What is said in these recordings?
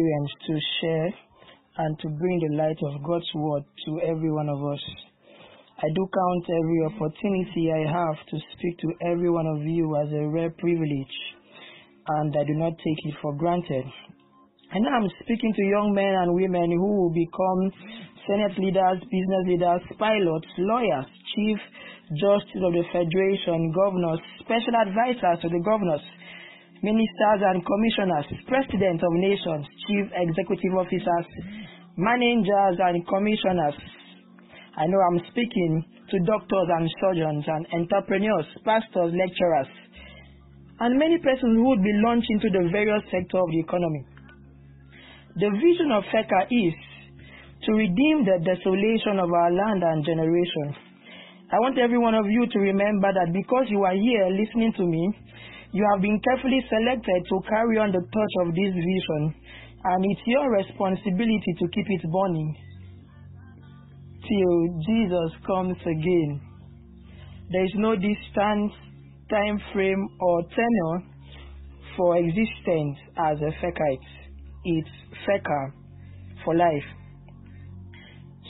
experience to share and to bring the light of God's word to every one of us. I do count every opportunity I have to speak to every one of you as a rare privilege, and I do not take it for granted. And I'm speaking to young men and women who will become Senate leaders, business leaders, pilots, lawyers, chief justice of the federation, governors, special advisors to the governors, ministers and commissioners, presidents of nations, chief executive officers, managers and commissioners. I know I'm speaking to doctors and surgeons and entrepreneurs, pastors, lecturers, and many persons who would be launched into the various sectors of the economy. The vision of FECA is to redeem the desolation of our land and generation. I want every one of you to remember that because you are here listening to me, you have been carefully selected to carry on the torch of this vision, and it's your responsibility to keep it burning till Jesus comes again. There is no distance, time frame, or tenure for existence as a Fekite. It's FECA for life.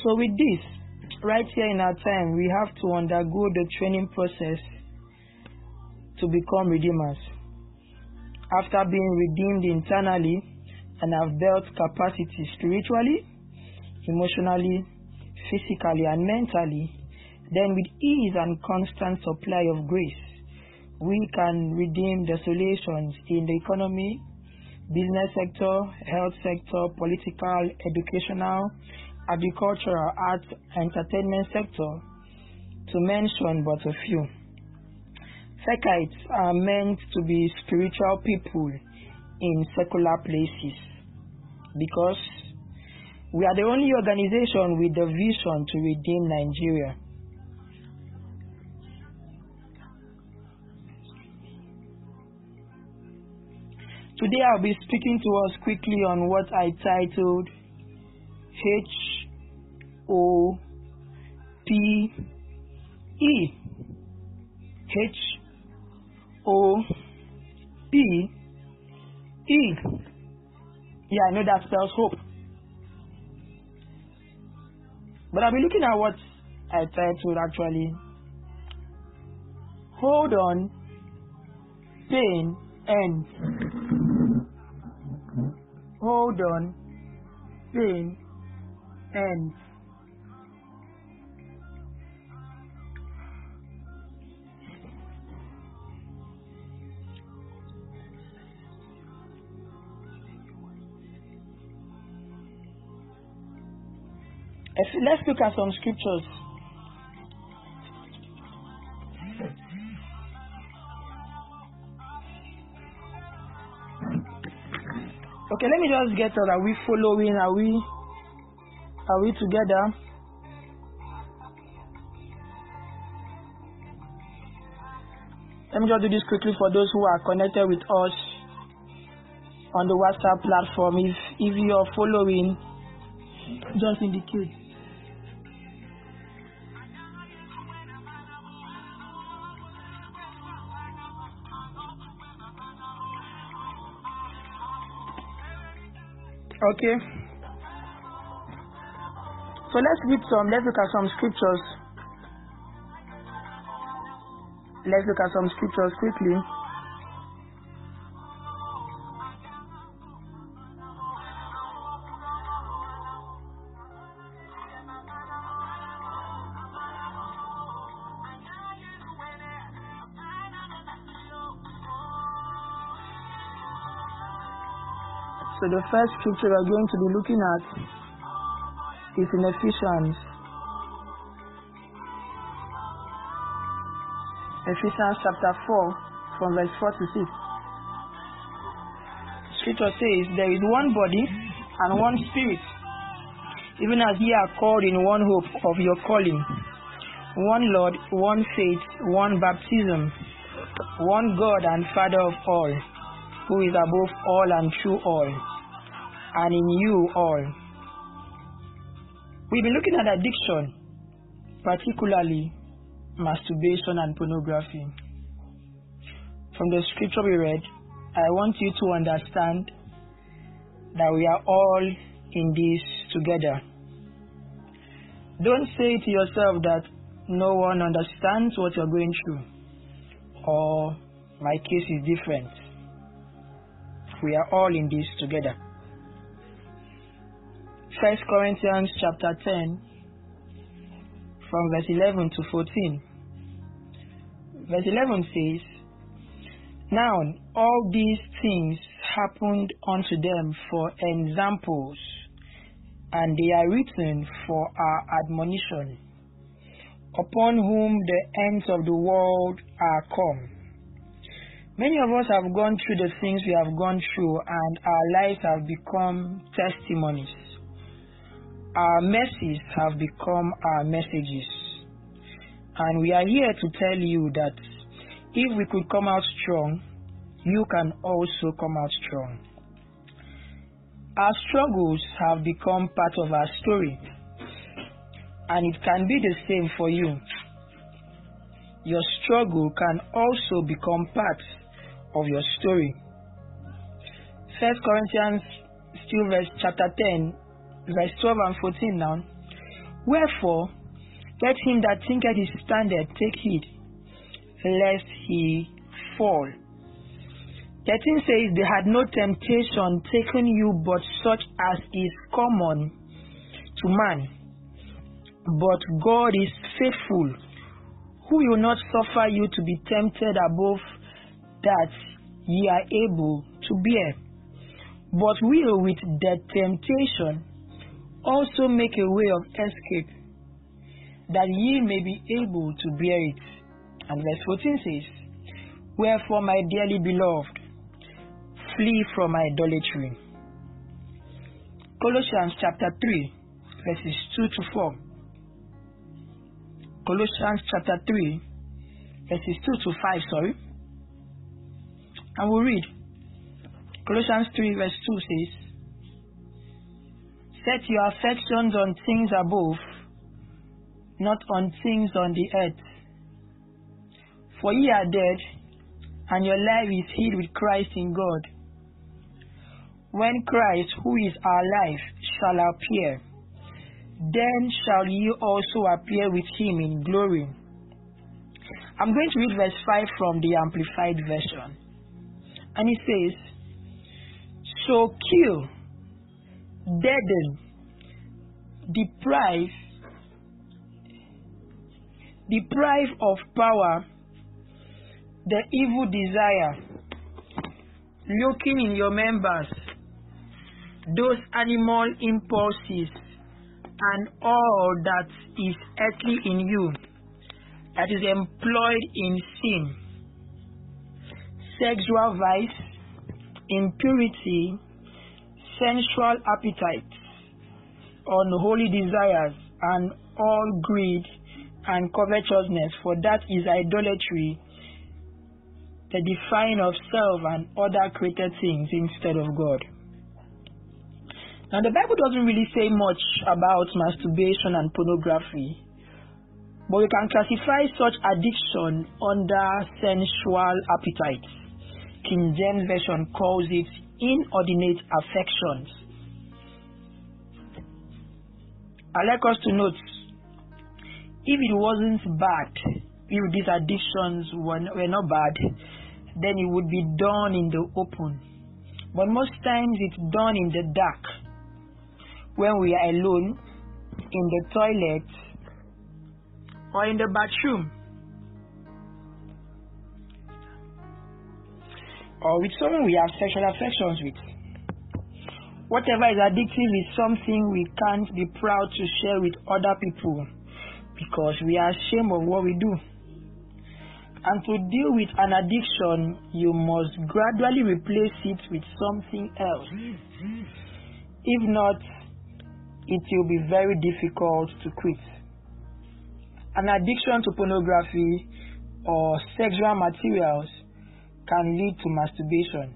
So, with this, right here in our time, we have to undergo the training process to become redeemers. After being redeemed internally and have built capacity spiritually, emotionally, physically, and mentally, then with ease and constant supply of grace, we can redeem desolations in the economy, business sector, health sector, political, educational, agricultural, art, entertainment sector, to mention but a few. Fekites are meant to be spiritual people in secular places because we are the only organization with the vision to redeem Nigeria. Today I'll be speaking to us quickly on what I titled H O P E. H O P E. Yeah, I know that spells hope. But I'll be looking at what I titled actually Hold on, Pain Ends. Hold on, Pain Ends. Let's look at some scriptures. Okay, let me just get out. Are we following? Are we are we together? Let me just do this quickly for those who are connected with us on the WhatsApp platform. If if you are following, just indicate. Okay. So let's read some, let's look at some scriptures. Let's look at some scriptures quickly. The first scripture we're going to be looking at is in Ephesians. Ephesians chapter 4 from verse 4 to 6. Scripture says, There is one body and one spirit, even as ye are called in one hope of your calling, one Lord, one faith, one baptism, one God and Father of all, who is above all and through all, and in you all. We've been looking at addiction, particularly masturbation and pornography. From the scripture we read, I want you to understand that we are all in this together. Don't say to yourself that no one understands what you're going through or my case is different. We are all in this together. First Corinthians chapter 10 from verse 11 to 14. Verse 11 says, Now all these things happened unto them for examples, and they are written for our admonition, upon whom the ends of the world are come. Many of us have gone through the things we have gone through, and our lives have become testimonies. Our messes have become our messages. And we are here to tell you that if we could come out strong, you can also come out strong. Our struggles have become part of our story, and it can be the same for you. Your struggle can also become part of your story. First Corinthians still verse chapter 10, verse 12 and 14 now. Wherefore, let him that thinketh he standeth take heed, lest he fall. 13 says, They had no temptation taken you but such as is common to man. But God is faithful, who will not suffer you to be tempted above that ye are able to bear, but will with the temptation also make a way of escape, that ye may be able to bear it. And verse 14 says, Wherefore, my dearly beloved, flee from idolatry. Colossians chapter 3, verses 2 to 4. Colossians chapter 3, verses 2 to 5, sorry. And we'll read. Colossians 3, verse 2 says, Set your affections on things above, not on things on the earth. For ye are dead, and your life is hid with Christ in God. When Christ, who is our life, shall appear, then shall ye also appear with him in glory. I'm going to read verse 5 from the Amplified Version. And it says, So kill, deaden, deprive, deprive of power the evil desire. Lurking in your members, those animal impulses, and all that is earthly in you that is employed in sin, sexual vice, impurity, sensual appetites, unholy desires, and all greed and covetousness, for that is idolatry, the defying of self and other created things instead of God. Now, the Bible doesn't really say much about masturbation and pornography, but we can classify such addiction under sensual appetites. King James Version calls it inordinate affections. I'd like us to note if it wasn't bad, if these addictions were, were not bad, then it would be done in the open. But most times it's done in the dark when we are alone, in the toilet, or in the bathroom, or with someone we have sexual affections with. Whatever is addictive is something we can't be proud to share with other people because we are ashamed of what we do. And to deal with an addiction, you must gradually replace it with something else. If not, it will be very difficult to quit. An addiction to pornography or sexual materials can lead to masturbation.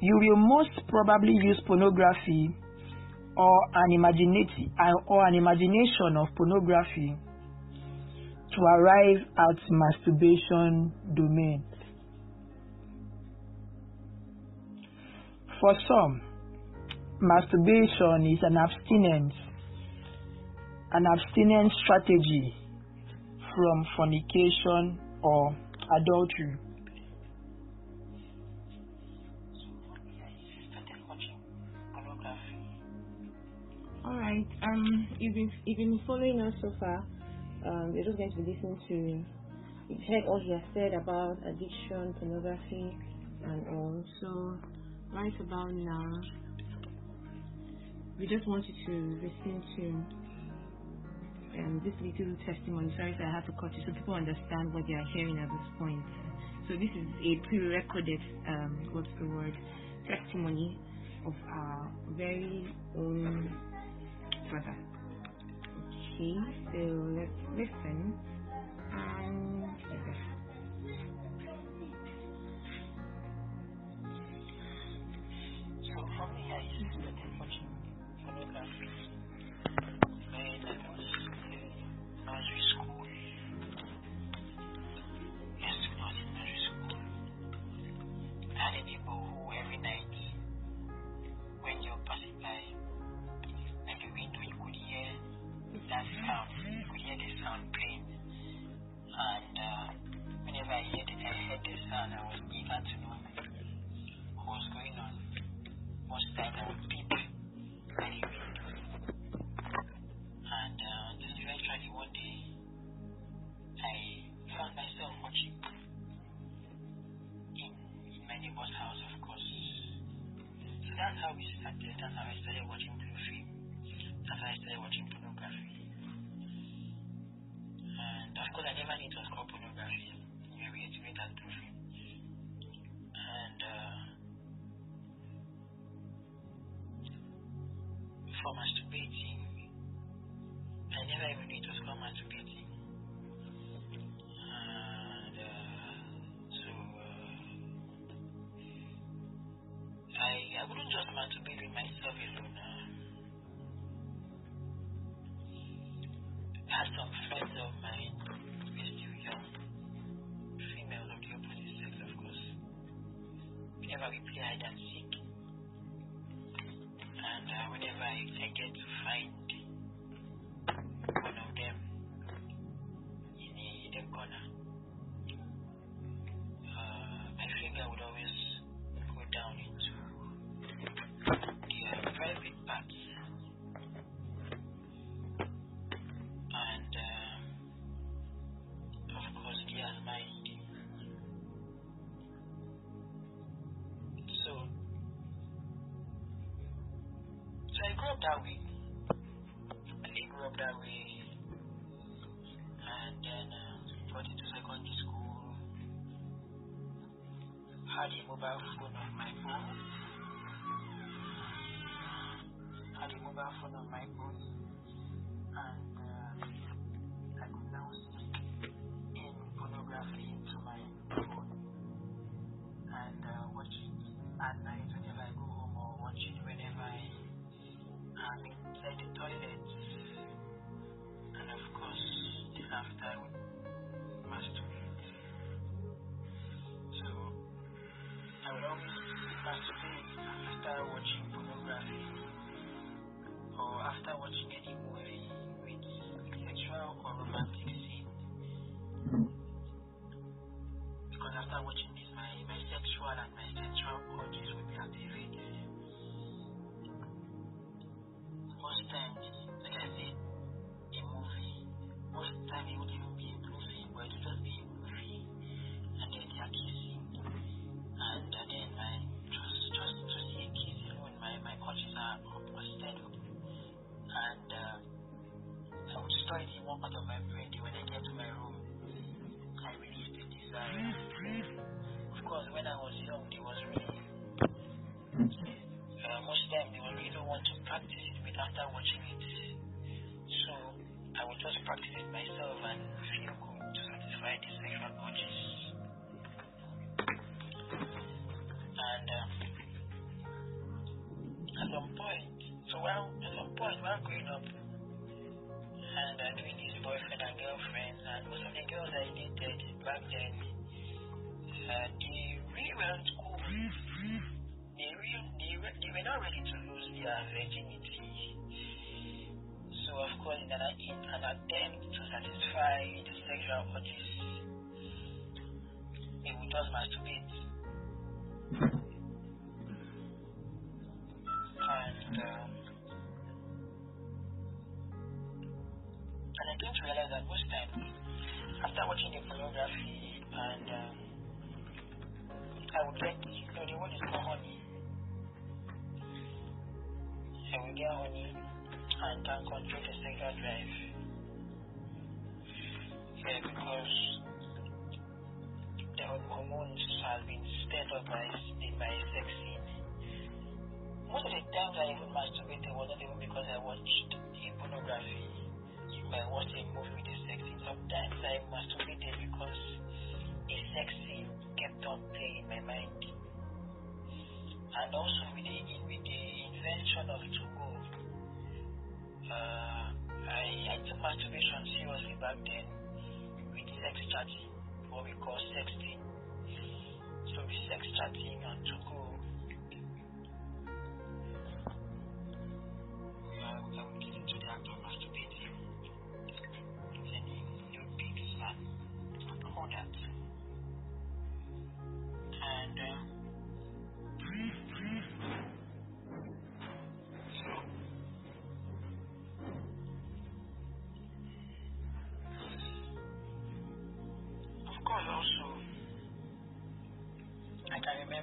You will most probably use pornography or an imagination or an imagination of pornography to arrive at masturbation domain. For some, masturbation is an abstinence, an abstinence strategy from fornication or adultery. Alright, um, you've been, you've been following us so far. Um, you're just going to be listening to, you've heard all he has said about addiction, pornography, and all. So, right about now, we just want you to listen to um, this little testimony. Sorry if I have to cut you, so people understand what they are hearing at this point. So this is a pre-recorded, um, what's the word, testimony of our very own brother. Okay, so let's listen and listen. For me, I used to be watching pornography advisory for Dr. You.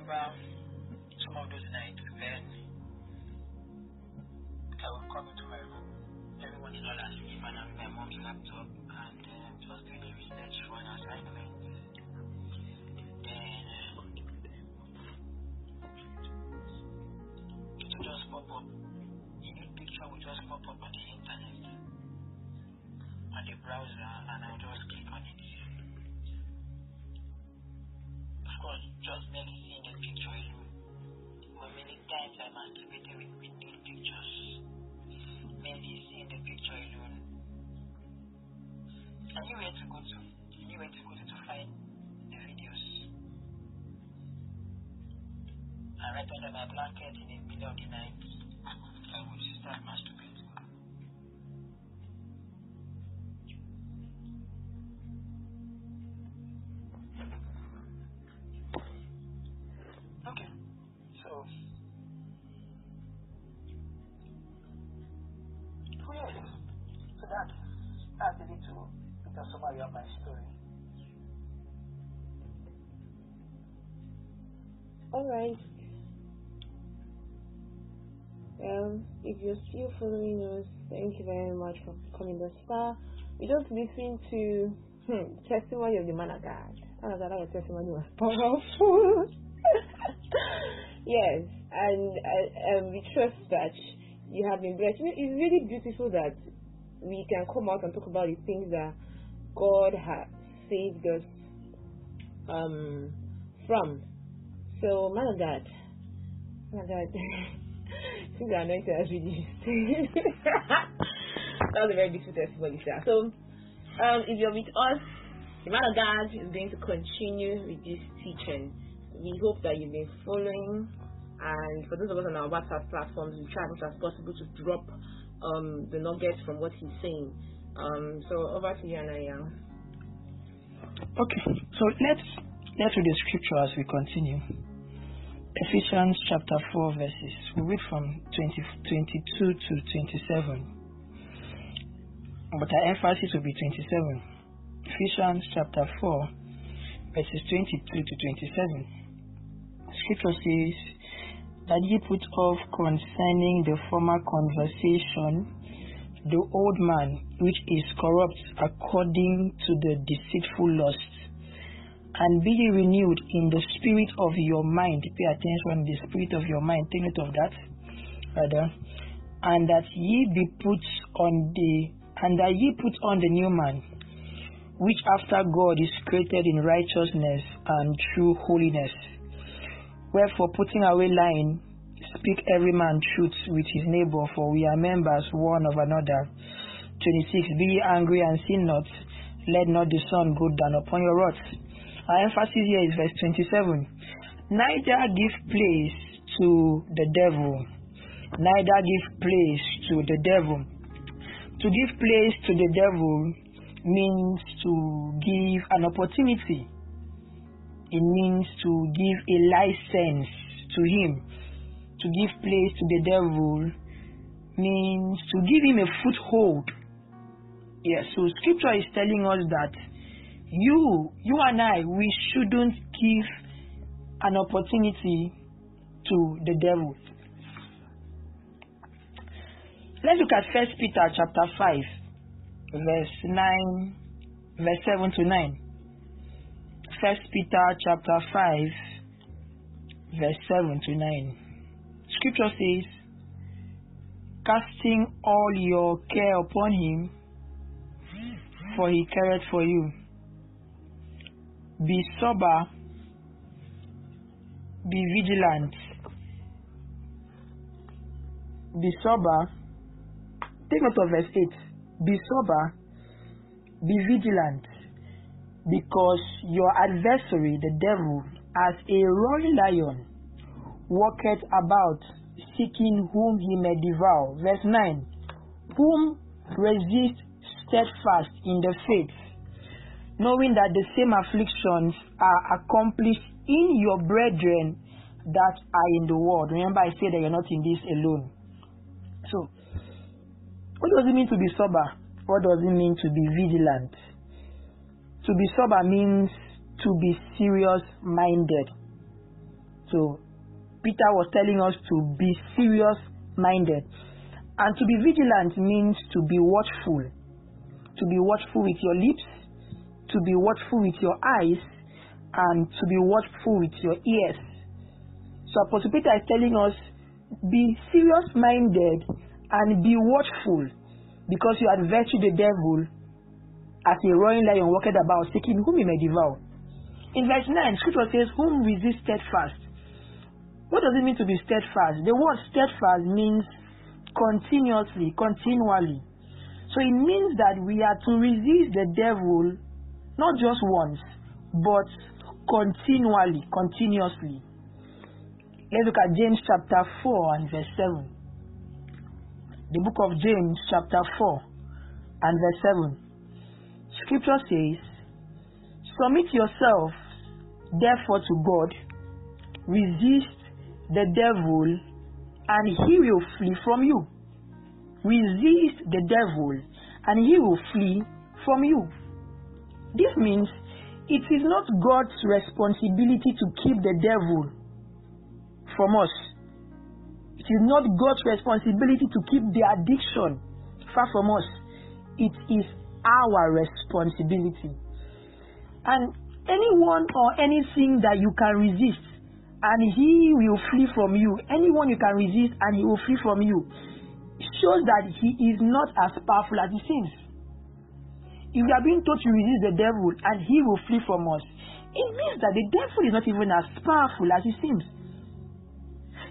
I Under my blanket in the middle of the night, I would start masturbating. Okay. So, oh. So that, that's a little bit of summary of my story. All right. If you're still following us, thank you very much for coming this far. We just listened to hmm, testimony of the man of God. Man of God, that testimony was powerful. yes, and uh, um, we trust that you have been blessed. It's really beautiful that we can come out and talk about the things that God has saved us um, from. So, man of God, man of God, since the anointing has really that was a very beautiful testimony, sir. So, um, if you're with us, the man of God is going to continue with this teaching. We hope that you've been following, and for those of us on our WhatsApp platforms, we try as much as possible to drop um, the nuggets from what he's saying. Um, so, over to you, Anaya. Okay, so let's let's read the scripture as we continue. Ephesians chapter 4 verses. We read from 20, 22 to 27. But our emphasis will be 27. Ephesians chapter 4 verses 22 to 27. Scripture says that ye put off concerning the former conversation the old man which is corrupt according to the deceitful lust and be renewed in the spirit of your mind. Pay attention, the spirit of your mind. Take note of that, rather. And that ye be put on the and that ye put on the new man, which after God is created in righteousness and true holiness. Wherefore, putting away lying, speak every man truth with his neighbor, for we are members one of another. 26. Be ye angry and sin not. Let not the sun go down upon your wrath. Our emphasis here is verse 27. Neither give place to the devil. neither give place to the devil. To give place to the devil means to give an opportunity. It means to give a license to him. To give place to the devil means to give him a foothold. Yes, so scripture is telling us that you, you and I, we shouldn't give an opportunity to the devil. Let's look at First Peter chapter 5, verse 9, verse 7 to 9. First Peter chapter 5, verse 7 to 9. Scripture says, Casting all your care upon him, for he careth for you. Be sober, be vigilant, be sober. Take note of verse 8. Be sober, be vigilant, because your adversary, the devil, as a roaring lion, walketh about, seeking whom he may devour. Verse 9. Whom resist steadfast in the faith, knowing that the same afflictions are accomplished in your brethren that are in the world. Remember, I said that you're not in this alone. So, what does it mean to be sober? What does it mean to be vigilant? To be sober means to be serious minded. So, Peter was telling us to be serious minded. And to be vigilant means to be watchful. To be watchful with your lips, to be watchful with your eyes, and to be watchful with your ears. So Apostle Peter is telling us be serious minded and be watchful because your adversary the devil as a roaring lion walketh about seeking whom he may devour. In verse 9, scripture says, Whom resist steadfast. What does it mean to be steadfast? The word steadfast means continuously, continually. So it means that we are to resist the devil not just once, but continually, continuously. Let's look at James chapter 4 and verse 7. The book of James chapter 4 and verse 7. Scripture says, Submit yourself therefore to God, resist the devil, and he will flee from you. Resist the devil, and he will flee from you. This means it is not God's responsibility to keep the devil from us. It is not God's responsibility to keep the addiction far from us. It is our responsibility. And anyone or anything that you can resist, and he will flee from you, anyone you can resist and he will flee from you, shows that he is not as powerful as he seems. If we are being told to resist the devil and he will flee from us, it means that the devil is not even as powerful as he seems.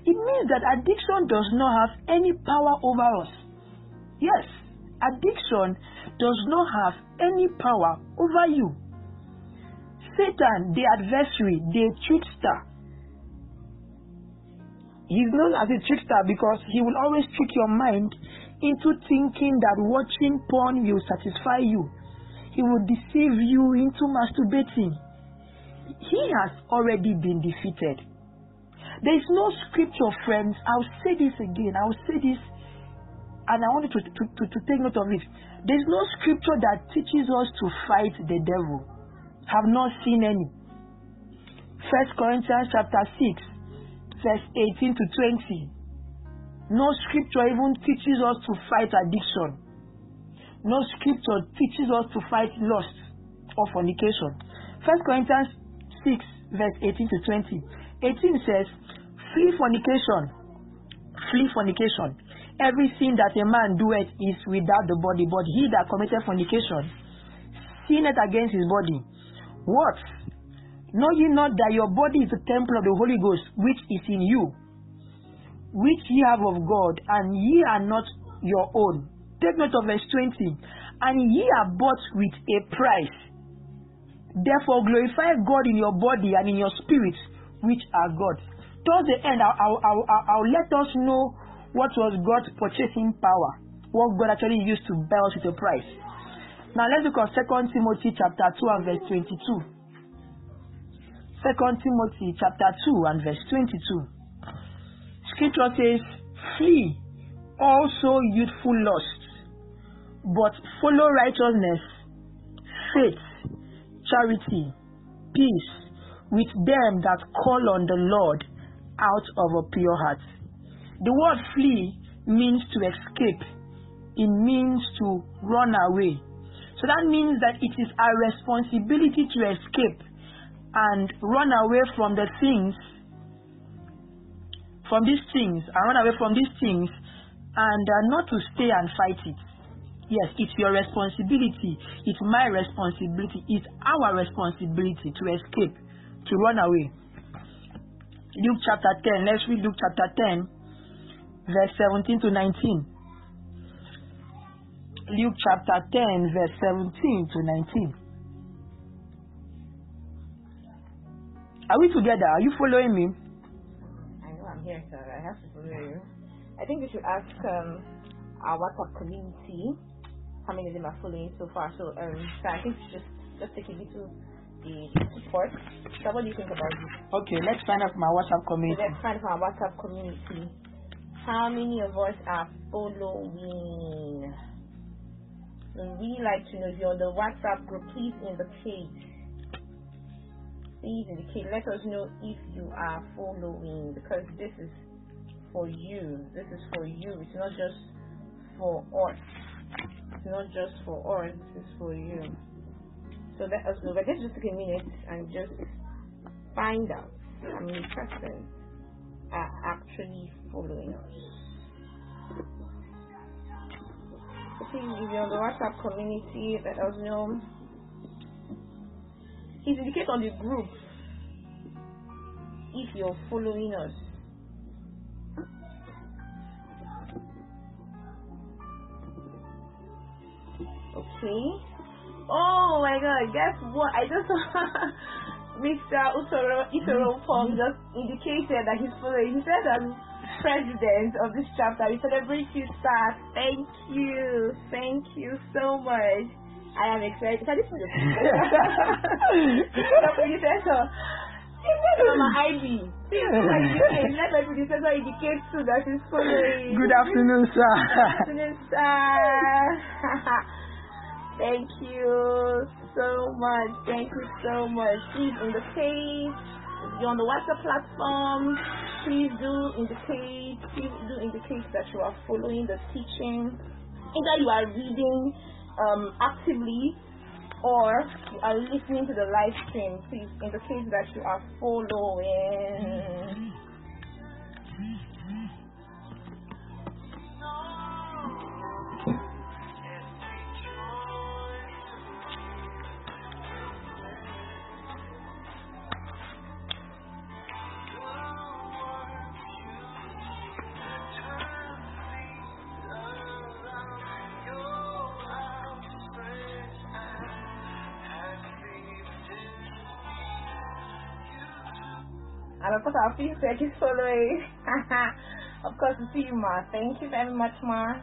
It means that addiction does not have any power over us. Yes, addiction does not have any power over you. Satan, the adversary, the trickster, he's known as a trickster because he will always trick your mind into thinking that watching porn will satisfy you. He will deceive you into masturbating. He has already been defeated. There is no scripture, friends. I'll say this again. I'll say this, and I want you to, to, to, to take note of it. There is no scripture that teaches us to fight the devil. Have not seen any. First Corinthians chapter 6, verse 18 to 20. No scripture even teaches us to fight addiction. No scripture teaches us to fight lust or fornication. First Corinthians 6, verse 18 to 20. 18 says, Flee fornication. Flee fornication. Every sin that a man doeth is without the body, but he that committeth fornication sinneth against his body. What? Know ye not that your body is the temple of the Holy Ghost, which is in you, which ye have of God, and ye are not your own? Note of verse 20. And ye are bought with a price. Therefore glorify God in your body and in your spirit, which are God. Towards the end, I'll, I'll, I'll, I'll let us know what was God's purchasing power? What God actually used to buy us with a price. Now let's look at 2 Timothy chapter 2 and verse 22. 2 Timothy chapter 2 and verse 22. Scripture says, Flee also youthful lusts, but follow righteousness, faith, charity, peace with them that call on the Lord out of a pure heart. The word flee means to escape, it means to run away. So that means that it is our responsibility to escape and run away from the things, from these things, and run away from these things, and uh, not to stay and fight it. Yes, it's your responsibility. It's my responsibility. It's our responsibility to escape, to run away. Luke chapter 10. Let's read Luke chapter 10, verse 17 to 19. Luke chapter 10, verse 17 to 19. Are we together? Are you following me? I know I'm here, sir. I have to follow you. I think we should ask um, our WhatsApp community how many of them are following so far. So, um, so I think just just take a little the support. So, what do you think about this? Okay, let's find out my WhatsApp So community. let's find from our WhatsApp community how many of us are following. We like to know if you're on the WhatsApp group. Please indicate. Please indicate. Let us know if you are following because this is for you. This is for you. It's not just for us. It's not just for us. it's for you. So let us know. But let's just take a minute and just find out how many persons are actually following us. Please, if you're on the WhatsApp community, let us know. Please indicate on the group if you're following us. Okay. Oh my god, guess what? I just Mr. Utoro Itoro mm-hmm. Pong just indicated that he's following. He said I'm president of this chapter. We celebrate you, sir. Thank you. Thank you so much. I am excited. Can you see the The predecessor. He said on my ID. See, my indicate. Let my predecessor indicate too that he's following. Good afternoon, sir. Good afternoon, sir. Thank you so much. Thank you so much. Please indicate if you're on the WhatsApp platform. Please do indicate. Please do indicate that you are following the teaching. Either you are reading um, actively or you are listening to the live stream. Please indicate that you are following. Course, our feedback is following. of course, to see you, Ma. Thank you very much, Ma.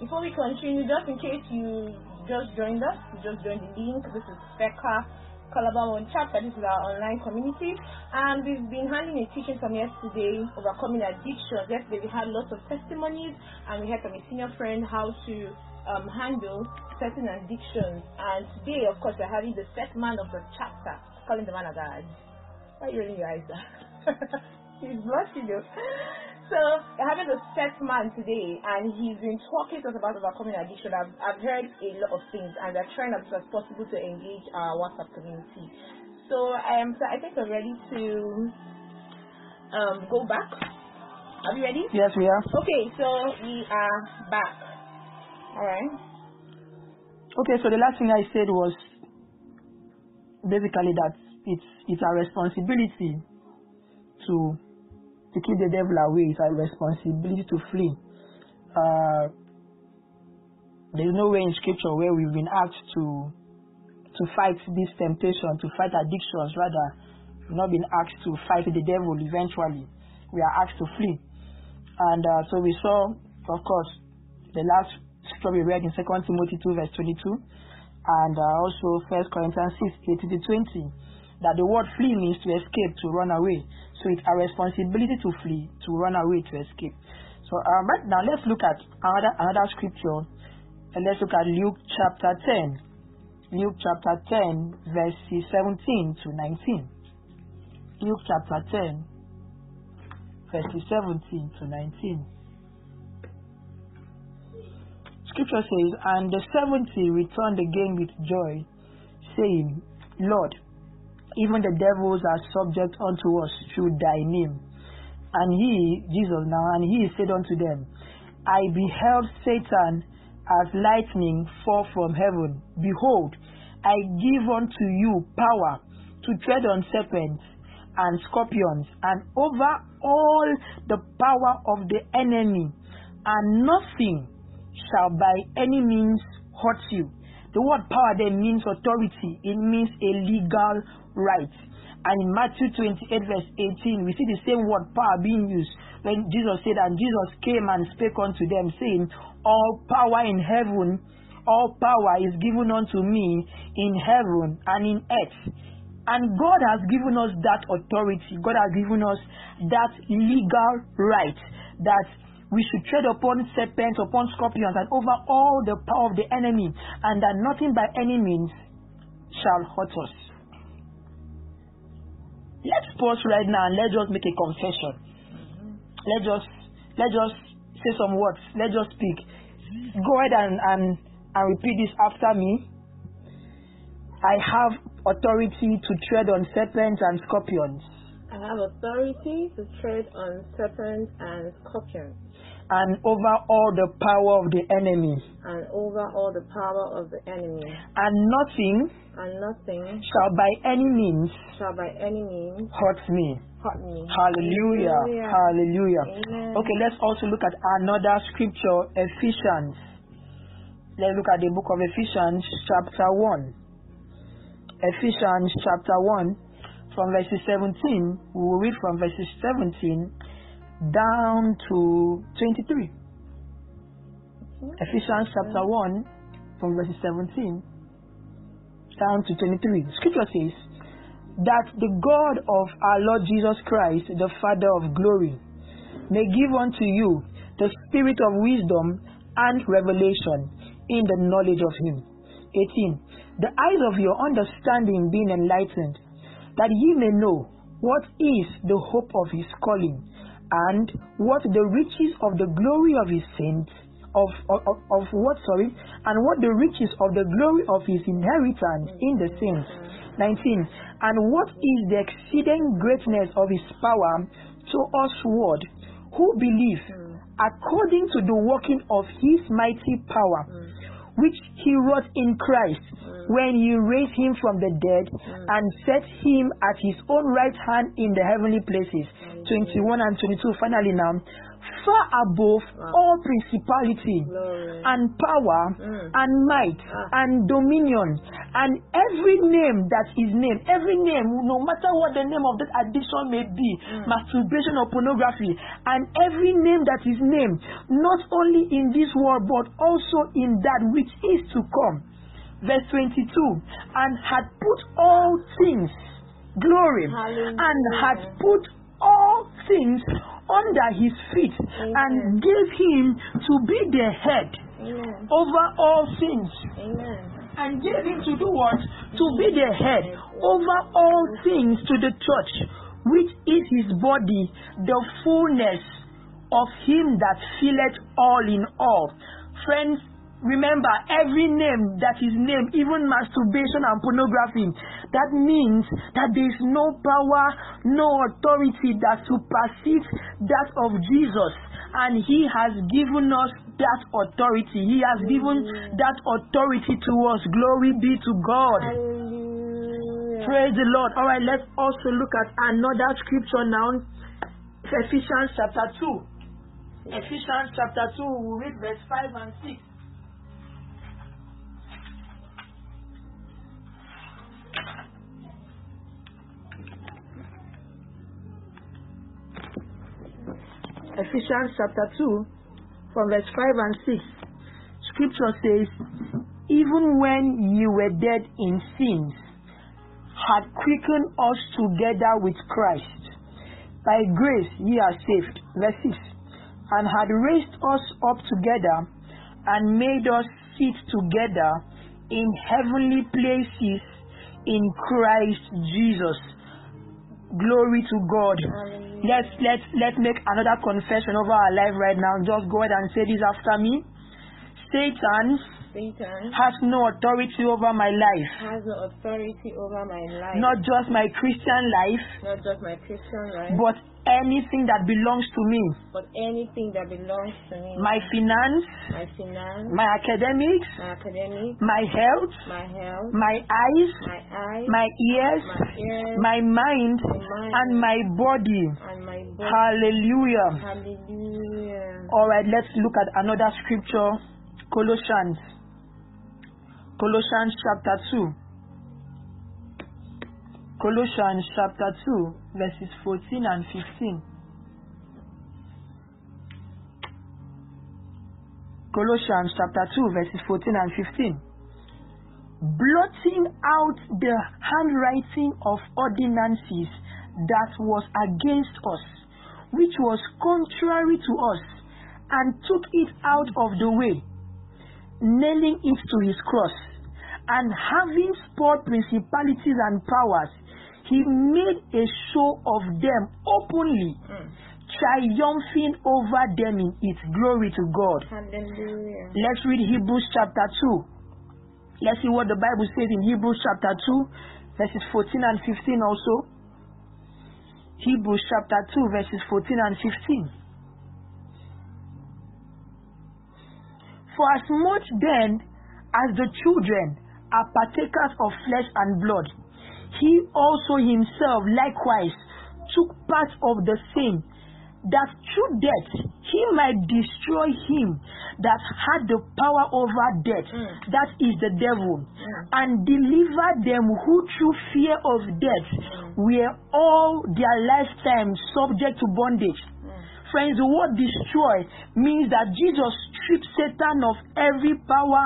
Before we continue, just in case you just joined us, you just joined the link. This is FECA Calabar One Chapter. This is our online community, and we've been handling a teaching from yesterday, overcoming addiction. Yesterday we had lots of testimonies, and we heard from a senior friend how to um, handle certain addictions. And today, of course, we're having the set man of the chapter, calling the man of God. Why are you rolling your eyes? He's blushing, though. So we're having the set man today, and he's been talking to us about overcoming addiction. I've, I've heard a lot of things, and we're trying as much as possible to engage our WhatsApp community. So um, so I think we're ready to um go back. Are you ready? Yes, we are. Okay, so we are back. All right. Okay, so the last thing I said was basically that it's it's our responsibility to to keep the devil away. It's our responsibility to flee. Uh, there's no way in scripture where we've been asked to to fight this temptation, to fight addictions. Rather, we've not been asked to fight the devil. Eventually, we are asked to flee. And uh, so we saw, of course, the last scripture we read in 2 Timothy 2 verse 22, and uh, also 1 Corinthians 6 18 to 20, that the word flee means to escape, to run away. So it's our responsibility to flee, to run away, to escape. So um, right now, let's look at another another scripture, and let's look at Luke chapter 10. Luke chapter 10, verses 17 to 19. Luke chapter 10, verses 17 to 19. Scripture says, And the seventy returned again with joy, saying, Lord, even the devils are subject unto us through thy name. And he, Jesus now, and he said unto them, I beheld Satan as lightning fall from heaven. Behold, I give unto you power to tread on serpents and scorpions, and over all the power of the enemy, and nothing shall by any means hurt you. The word power there means authority, it means a legal right. And in Matthew 28, verse 18, we see the same word power being used when Jesus said, And Jesus came and spake unto them, saying, All power in heaven, all power is given unto me in heaven and in earth. And God has given us that authority. God has given us that legal right that we should tread upon serpents, upon scorpions, and over all the power of the enemy, and that nothing by any means shall hurt us. Let's pause right now and let's just make a confession. Let's just let's just say some words. Let's just speak. Go ahead and, and, and repeat this after me. I have authority to tread on serpents and scorpions I have authority to tread on serpents and scorpions, and over all the power of the enemy, and over all the power of the enemy, and nothing and nothing shall by any means shall by any means hurt me. hurt me. Hallelujah. Hallelujah. Amen. Okay, let's also look at another scripture, Ephesians. Let's look at the book of Ephesians, chapter 1. Ephesians, chapter 1, from verses 17. We will read from verses 17 down to 23. Ephesians, chapter 1, from verse 17 down to 23. Scripture says, That the God of our Lord Jesus Christ, the Father of glory, may give unto you the spirit of wisdom and revelation in the knowledge of Him. 18. The eyes of your understanding being enlightened, that ye may know what is the hope of His calling, and what the riches of the glory of His saints, of, of, of, what, sorry, and what the riches of the glory of His inheritance in the saints. 19. And what is the exceeding greatness of His power to usward who believe, according to the working of His mighty power, which He wrought in Christ when He raised Him from the dead and set Him at His own right hand in the heavenly places. 21 and 22. Finally, now, far above all principality Glory. and power Mm. and might Ah. and dominion and every name that is named, every name, no matter what the name of that addiction may be, masturbation or pornography, and every name that is named, not only in this world but also in that which is to come. Verse 22 and had put all things, glory, and had put all things under his feet Amen. and gave him to be the head Amen. over all things Amen. and gave him to do what? To be the head over all things to the church, which is his body, the fullness of him that filleth all in all. Friends, remember every name that is named, even masturbation and pornography, that means that there is no power, no authority that supersedes that of Jesus. And he has given us that authority. He has given that authority to us. Glory be to God. Praise the Lord. All right, let's also look at another scripture now. Ephesians chapter 2. Ephesians chapter 2, we read verse 5 and 6. Ephesians chapter 2, from verse 5 and 6. Scripture says, Even when you were dead in sins, had quickened us together with Christ. By grace ye are saved. Verse 6. And had raised us up together and made us sit together in heavenly places in Christ Jesus. Glory to God. Let's let's let's make another confession over our life right now. Just go ahead and say this after me. Satan Satan has no authority over my life. has no authority over my life, Not just my Christian life, not just my Christian life, but anything that belongs to me. but anything that belongs to me. My finance, my finance, my academics, my academic, my health, my health, my eyes, my eyes, my ears, my ears, my mind, my mind, and my body. and my body. Hallelujah. Hallelujah. All right, let's look at another scripture Colossians. Colossians chapter 2. Colossians chapter 2, verses 14 and 15. Colossians chapter 2, verses 14 and 15. Blotting out the handwriting of ordinances that was against us, which was contrary to us, and took it out of the way, nailing it to his cross. And having spoiled principalities and powers, he made a show of them openly, Mm. triumphing over them in it. Glory to God. Hallelujah. Let's read Hebrews chapter 2. Let's see what the Bible says in Hebrews chapter 2, verses 14 and 15 also. Hebrews chapter 2, verses 14 and 15. For as much then as the children are partakers of flesh and blood, he also himself likewise took part of the same, that through death he might destroy him that had the power over death, Mm. that is the devil, Mm. and deliver them who through fear of death were all their lifetime subject to bondage. Friends, the word destroy means that Jesus stripped Satan of every power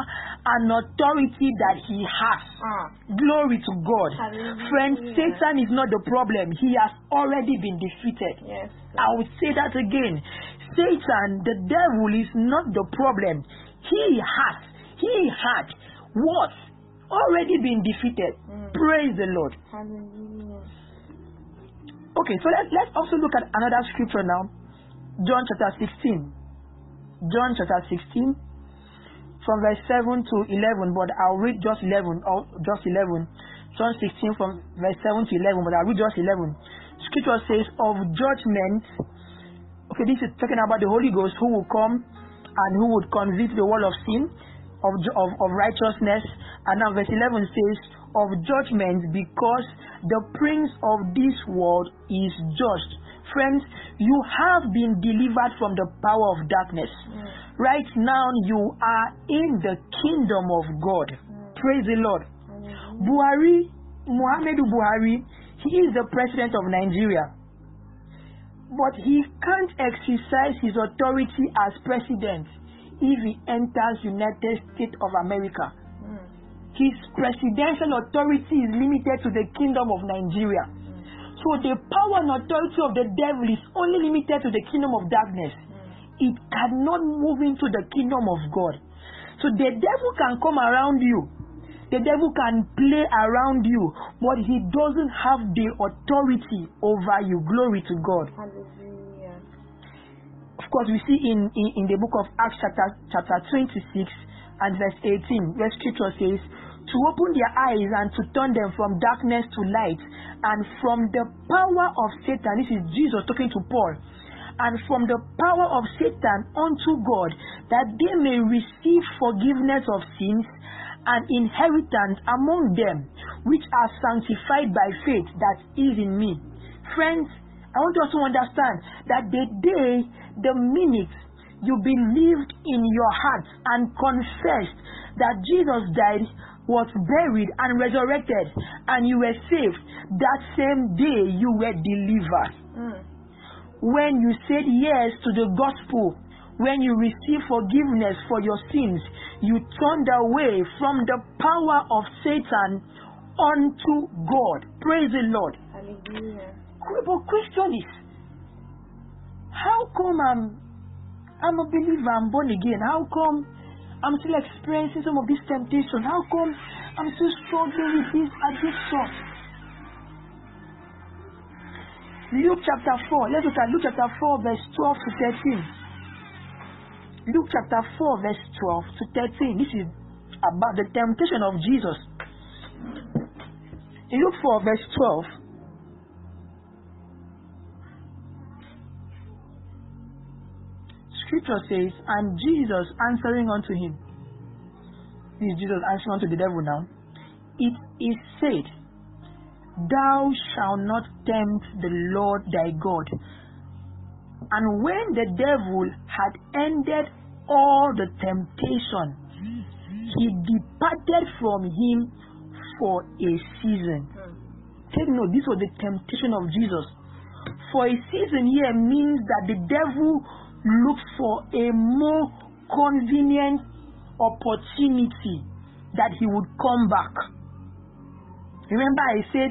and authority that he has. Ah. Glory to God. Hallelujah. Friends, Satan is not the problem. He has already been defeated. Yes. I will say that again. Satan, the devil, is not the problem. He has, he had what? Already been defeated. Mm. Praise the Lord. Hallelujah. Okay, so let's, let's also look at another scripture now. John chapter 16. John chapter 16, from verse 7 to 11, but I'll read just 11, or just 11. John 16, from verse 7 to 11, but I'll read just 11. Scripture says, Of judgment, okay, this is talking about the Holy Ghost who will come and who would convict the world of sin, of, of, of righteousness. And now verse 11 says, Of judgment, because the prince of this world is just. Friends, you have been delivered from the power of darkness. Right now, you are in the kingdom of God. Praise the Lord. Buhari, Muhammadu Buhari, he is the president of Nigeria. But he can't exercise his authority as president if he enters United States of America. Mm. His presidential authority is limited to the kingdom of Nigeria. So the power and authority of the devil is only limited to the kingdom of darkness. It cannot move into the kingdom of God. So the devil can come around you. The devil can play around you, but he doesn't have the authority over you. Glory to God. Hallelujah. Of course, we see in, in, in the book of Acts chapter, chapter 26 and verse 18, where scripture says, to open their eyes and to turn them from darkness to light and from the power of Satan. This is Jesus talking to Paul. And from the power of Satan unto God, that they may receive forgiveness of sins and inheritance among them which are sanctified by faith that is in me. Friends, I want us to understand that the day, the minute you believed in your heart and confessed that Jesus died, was buried, and resurrected, and you were saved, that same day you were delivered. Mm. When you said yes to the gospel, when you received forgiveness for your sins, you turned away from the power of Satan unto God. Praise the Lord. Hallelujah. But question is, how come I'm I'm a believer, I'm born again? How come I'm still experiencing some of this temptation? How come I'm still struggling with this addiction? Luke chapter 4. Let's look at Luke chapter 4, verse 12 to 13. Luke chapter 4, verse 12 to 13. This is about the temptation of Jesus. In Luke 4, verse 12, Scripture says, And Jesus answering unto him, this is Jesus answering unto the devil now, it is said, Thou shalt not tempt the Lord thy God. And when the devil had ended all the temptation, he departed from him for a season. Take note, this was the temptation of Jesus. For a season here means that the devil looked for a more convenient opportunity that he would come back. Remember, I said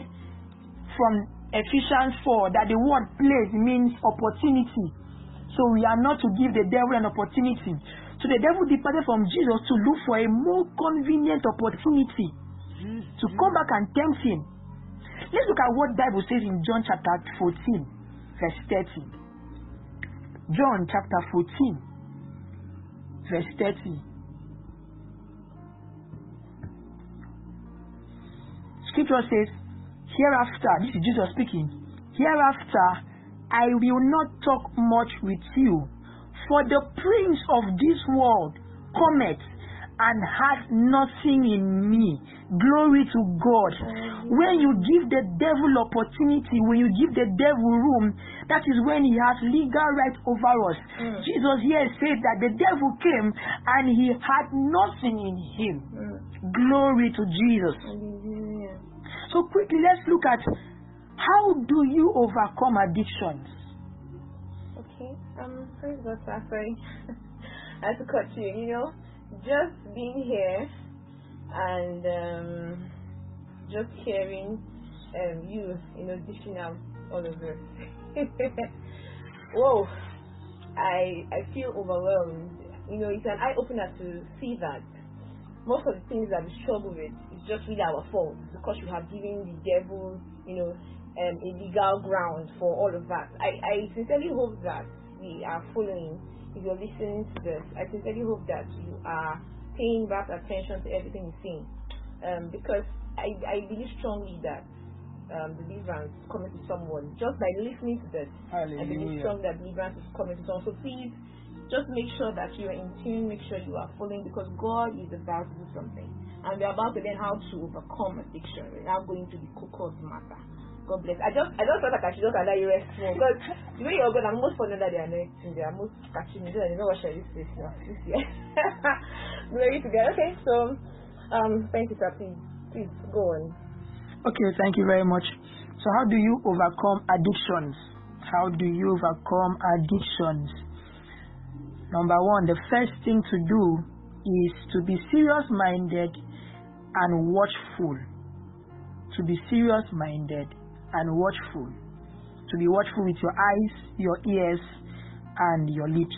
from Ephesians 4 that the word place means opportunity. So we are not to give the devil an opportunity. So the devil departed from Jesus to look for a more convenient opportunity to come back and tempt him. Let's look at what Bible says in John chapter 14, verse 30. John chapter 14, verse 30. Scripture says, Hereafter, this is Jesus speaking, hereafter I will not talk much with you, for the prince of this world cometh and has nothing in me. Glory to God. When you give the devil opportunity, when you give the devil room, that is when he has legal right over us. Mm. Jesus here said that the devil came and he had nothing in him. Mm. Glory to Jesus. Hallelujah. So quickly, let's look at how do you overcome addictions? Okay. Um, first all, sir, sorry. I have to cut you. You know, just being here and um, just hearing um, you, you know, dishing out all of this. Whoa. I I feel overwhelmed. You know, it's an eye opener to see that most of the things that we struggle with is just really our fault because we have given the devil, you know, um, a legal ground for all of that. I, I sincerely hope that we are following. If you're listening to this, I sincerely hope that you are paying back attention to everything you're saying, um, because I, I believe strongly that um, deliverance is coming to someone just by listening to this. I believe strongly that deliverance is coming to someone. So please just make sure that you are in tune, make sure you are following because God is about to do something. And we're about to learn how to overcome addiction. We're now going to the the matter. God bless. I just I just felt like I should just allow you rest because the way you're going, I'm most fond under the anointing. They are most catching. So I know what shall this place now this year. Glory to God. Okay, so um thank you, sir. Please please go on. Okay, thank you very much. So, how do you overcome addictions? How do you overcome addictions? Number one, the first thing to do is to be serious minded and watchful. To be serious minded and watchful. To be watchful with your eyes, your ears, and your lips.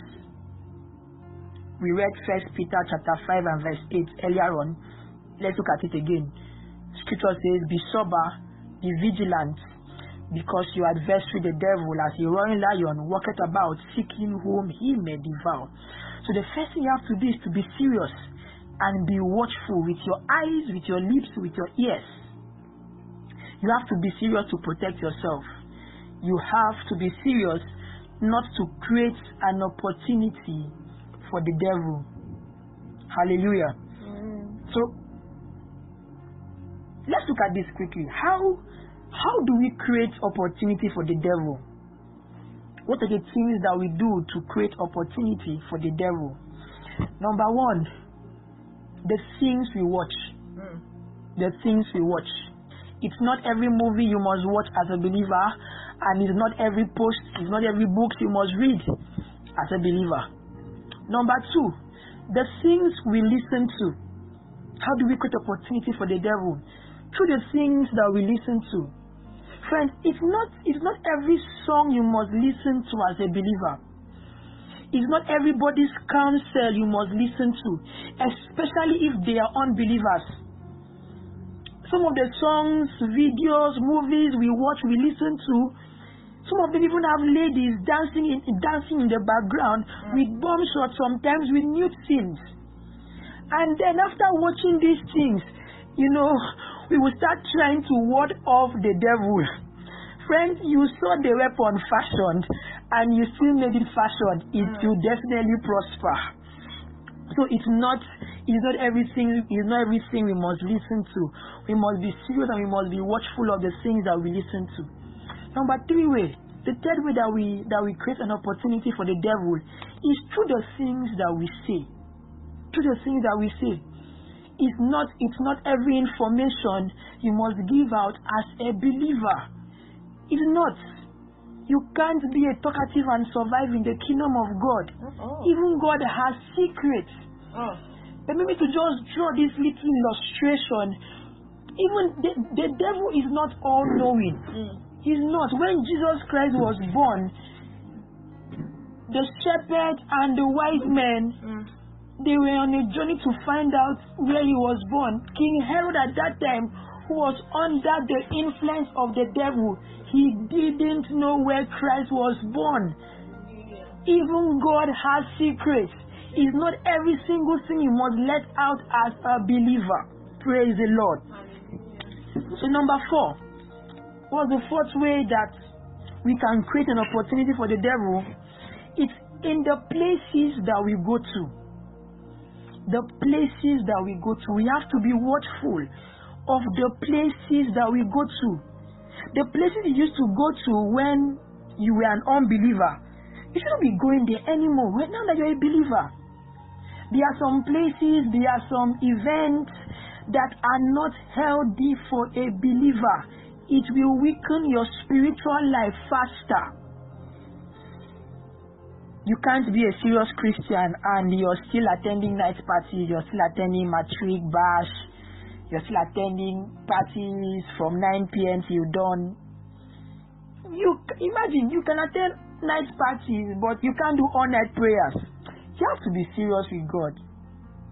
We read First Peter chapter 5 and verse 8 earlier on. Let's look at it again. Scripture says, Be sober, be vigilant, because your adversary the devil, as a roaring lion, walketh about, seeking whom he may devour. So the first thing you have to do is to be serious and be watchful with your eyes, with your lips, with your ears. You have to be serious to protect yourself. You have to be serious not to create an opportunity for the devil. Hallelujah. Mm. So let's look at this quickly. How how do we create opportunity for the devil? what are the things that we do to create opportunity for the devil? Number one, the things we watch. Mm. The things we watch. It's not every movie you must watch as a believer, and it's not every post, it's not every book you must read as a believer. Number two, the things we listen to. How do we create opportunity for the devil? Through the things that we listen to. Friends, it's not it's not every song you must listen to as a believer. It's not everybody's counsel you must listen to, especially if they are unbelievers. Some of the songs, videos, movies we watch, we listen to, some of them even have ladies dancing in dancing in the background with bomb shots, sometimes with nude scenes. And then after watching these things, you know, we will start trying to ward off the devil. Friends, you saw the weapon fashioned and you still made it fashioned, it mm. will definitely prosper. So it's not it's not everything it's not everything we must listen to. We must be serious and we must be watchful of the things that we listen to. Number three way, the third way that we that we create an opportunity for the devil is through the things that we say. Through the things that we say. It's not it's not every information you must give out as a believer. It's not. You can't be a talkative and survive in the kingdom of God. Oh. Even God has secrets. Oh. But maybe to just draw this little illustration, even the, the devil is not all knowing. Mm. He's not. When Jesus Christ was born, the shepherd and the wise men Mm. they were on a journey to find out where he was born. King Herod at that time, who was under the influence of the devil, he didn't know where Christ was born. Even God has secrets. It's not every single thing you must let out as a believer. Praise the Lord. So number four, what's the fourth way that we can create an opportunity for the devil? It's in the places that we go to the places that we go to. We have to be watchful of the places that we go to. The places you used to go to when you were an unbeliever, you shouldn't be going there anymore. Right now that you're a believer, there are some places, there are some events that are not healthy for a believer. It will weaken your spiritual life faster. You can't be a serious Christian and you're still attending night parties, you're still attending matric bash, you're still attending parties from 9 p.m. till dawn. You imagine you can attend night parties, but you can't do all night prayers. You have to be serious with God.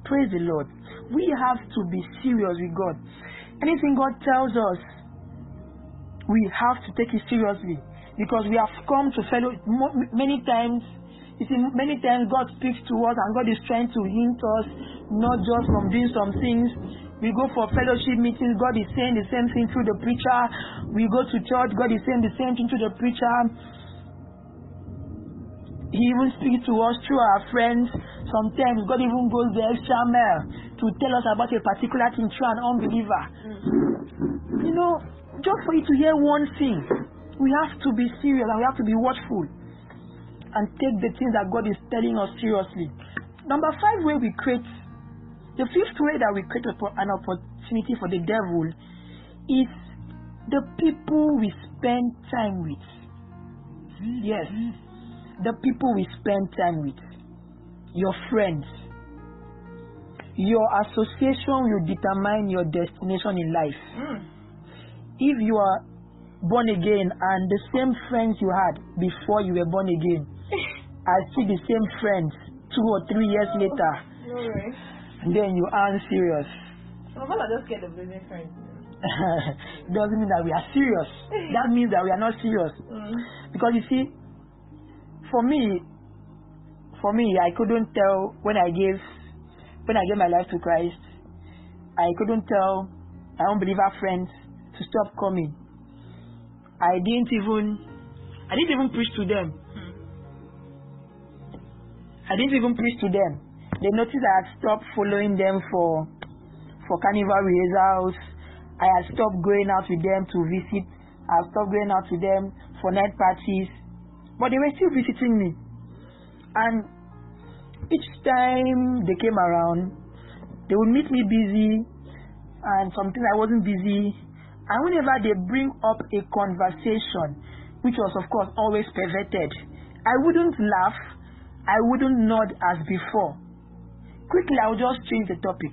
Praise the Lord. We have to be serious with God. Anything God tells us, we have to take it seriously because we have come to fellow many times you see, many times God speaks to us and God is trying to hint us, not just from doing some things. We go for fellowship meetings, God is saying the same thing through the preacher. We go to church, God is saying the same thing through the preacher. He even speaks to us through our friends. Sometimes God even goes the extra mile to tell us about a particular thing through an unbeliever. You know, just for you to hear one thing, we have to be serious and we have to be watchful and take the things that God is telling us seriously. Number five way we create, the fifth way that we create an opportunity for the devil is the people we spend time with. Yes, the people we spend time with, your friends. Your association will determine your destination in life. Mm. If you are born again and the same friends you had before you were born again are still the same friends two or three years later, No way. then you aren't serious. Some of us are just scared of losing friends. Doesn't mean that we are serious. That means that we are not serious. Mm. Because you see, for me, for me, I couldn't tell when I gave when I gave my life to Christ, I couldn't tell my unbeliever friends to stop coming. I didn't even I didn't even preach to them. I didn't even preach to them. They noticed I had stopped following them for for carnival rehearsals. I had stopped going out with them to visit. I had stopped going out with them for night parties. But they were still visiting me. And each time they came around, they would meet me busy, and sometimes I wasn't busy. And whenever they bring up a conversation, which was of course always perverted, I wouldn't laugh, I wouldn't nod as before. Quickly, I would just change the topic.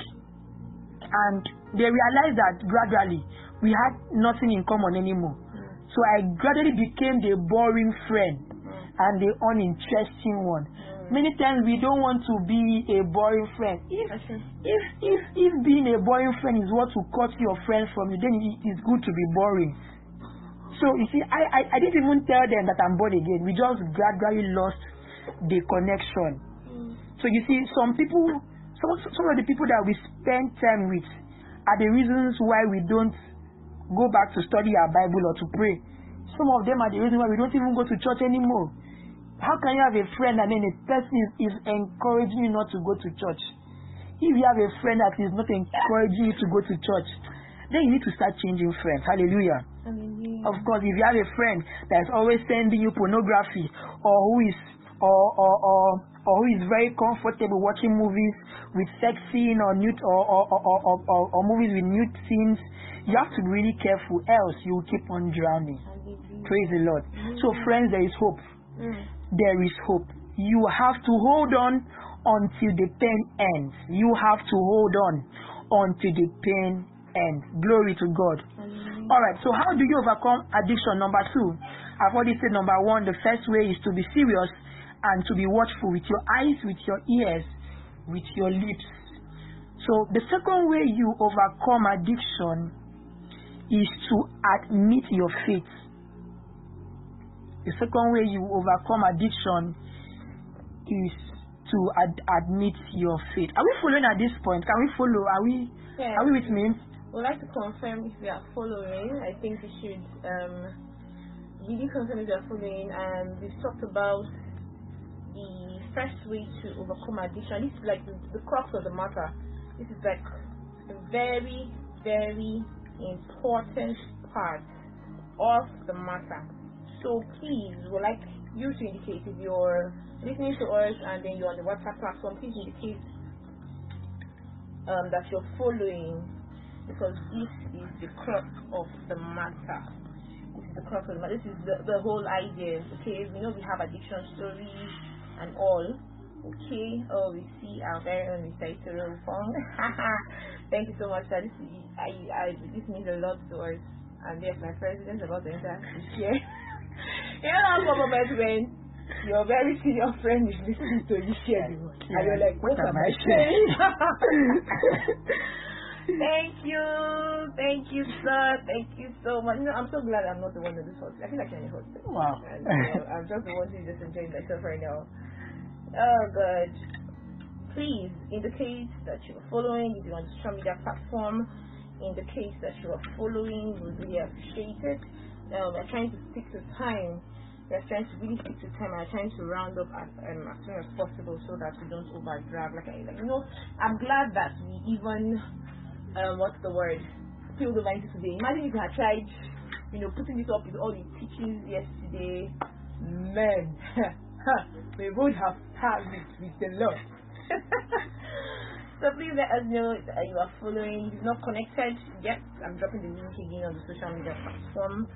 And they realized that gradually we had nothing in common anymore. So I gradually became the boring friend and the uninteresting one. Many times we don't want to be a boring friend. If if if if being a boring friend is what will cut your friends from you, then it is good to be boring. So you see, I, I I didn't even tell them that I'm born again. We just gradually lost the connection. So you see, some people, some some of the people that we spend time with are the reasons why we don't go back to study our Bible or to pray. Some of them are the reason why we don't even go to church anymore. How can you have a friend and then a person is, is encouraging you not to go to church? If you have a friend that is not encouraging you to go to church, then you need to start changing friends. Hallelujah. Of course, if you have a friend that's always sending you pornography or who is or or or, or who is very comfortable watching movies with sex scene or nude or or, or, or, or, or movies with nude scenes, you have to be really careful, else you will keep on drowning. Praise the Lord. So friends, there is hope. There is hope. You have to hold on until the pain ends. You have to hold on until the pain ends. Glory to God. All right. So how do you overcome addiction? Number two, I've already said number one. The first way is to be serious and to be watchful with your eyes, with your ears, with your lips. So the second way you overcome addiction is to admit your faith. The second way you overcome addiction is to ad- admit your faith. Are we following at this point? Can we follow? Are we? Yeah. Are we with me? We'd like to confirm if we are following. I think we should um, really confirm if we are following. And we've talked about the first way to overcome addiction. This is like the, the crux of the matter. This is like a very, very important part of the matter. So please, we'd like you to indicate if you're listening to us and then you're on the WhatsApp platform, please indicate um, that you're following because this is the crux of the matter. This is the crux of the matter. This is the, the whole idea. Okay, we know we have addiction stories and all. Okay, oh, we see our very own recital song. Thank you so much. This, is- I, I, this means a lot to us. And yes, my president is about to enter this year. you know, how moment when your very senior friend is listening to you share the word. And you're like, what am I saying? Thank you. Thank you, sir. Thank you so much. You know, I'm so glad I'm not the one that is host. I feel like I'm a host. Wow. And, you know, I'm just the one who's just enjoying myself right now. Oh, God. Please indicate that you're following. If you're on social media platform, indicate that you are following. We really appreciate it. Um, we're trying to stick to time. We're trying to really stick to time. We're trying to round up as, um, as soon as possible so that we don't overdrag. Like, I, like you know, I'm glad that we even um, what's the word? Spill the line today. Imagine if had tried, you know, putting this up with all the teachings yesterday. Man, we would have started with the Lord. so please let us know that you are following. If not connected yet, I'm dropping the link again on the social media platform.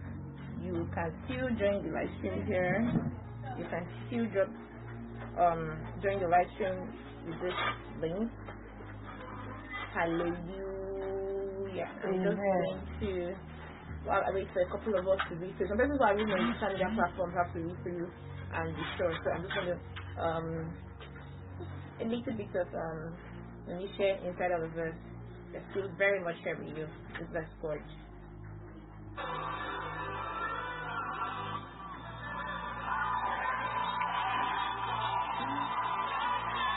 You can still join the live stream here. You can still drop um join the live stream with this link. Hallelujah. I'm just going to well, I wait for a couple of us to read through. Some who are reading on social media platforms have to read through and be sure. So I'm just going to um a little bit of um let me share inside of the verse. I still very much share with you this verse called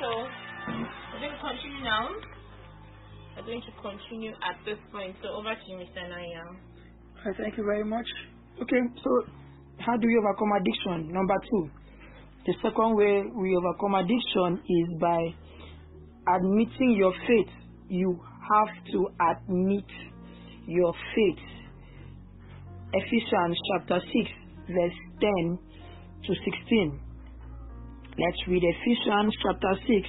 So we're going to continue now. We're going to continue at this point. So over to you, Mr. Naya. Alright, thank you very much. Okay, so how do we overcome addiction? Number two. The second way we overcome addiction is by admitting your faith. You have to admit your faith. Ephesians chapter 6, verse 10 to 16. Let's read Ephesians chapter 6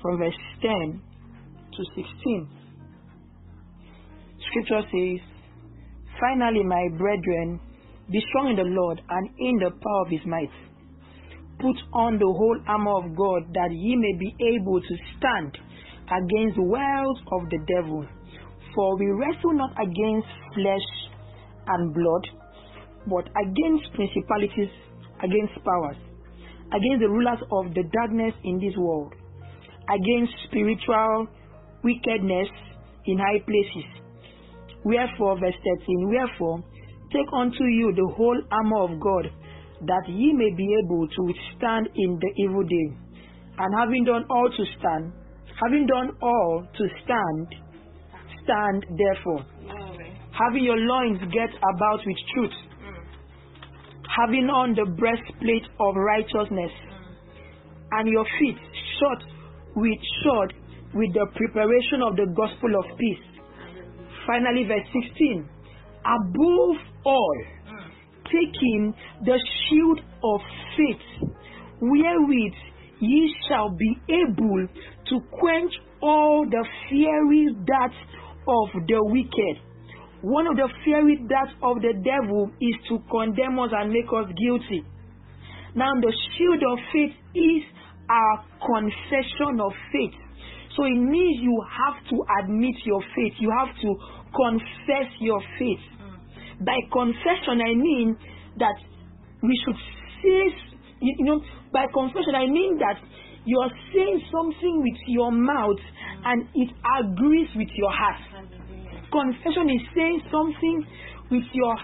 from verse 10 to 16. Scripture says, Finally, my brethren, be strong in the Lord and in the power of his might. Put on the whole armor of God that ye may be able to stand against the wiles of the devil. For we wrestle not against flesh and blood, but against principalities, against powers, against the rulers of the darkness in this world, against spiritual wickedness in high places. Wherefore, verse 13, wherefore, take unto you the whole armor of God, that ye may be able to withstand in the evil day. And having done all to stand, having done all to stand, stand therefore, having your loins get about with truth, having on the breastplate of righteousness, and your feet shod with shod with the preparation of the gospel of peace. Finally, verse 16. Above all, taking the shield of faith, wherewith ye shall be able to quench all the fiery darts of the wicked. One of the fiery darts of the devil is to condemn us and make us guilty. Now, the shield of faith is our confession of faith. So it means you have to admit your faith. You have to confess your faith. By confession, I mean that we should say, you know, by confession, I mean that you are saying something with your mouth and it agrees with your heart. Confession is saying something with your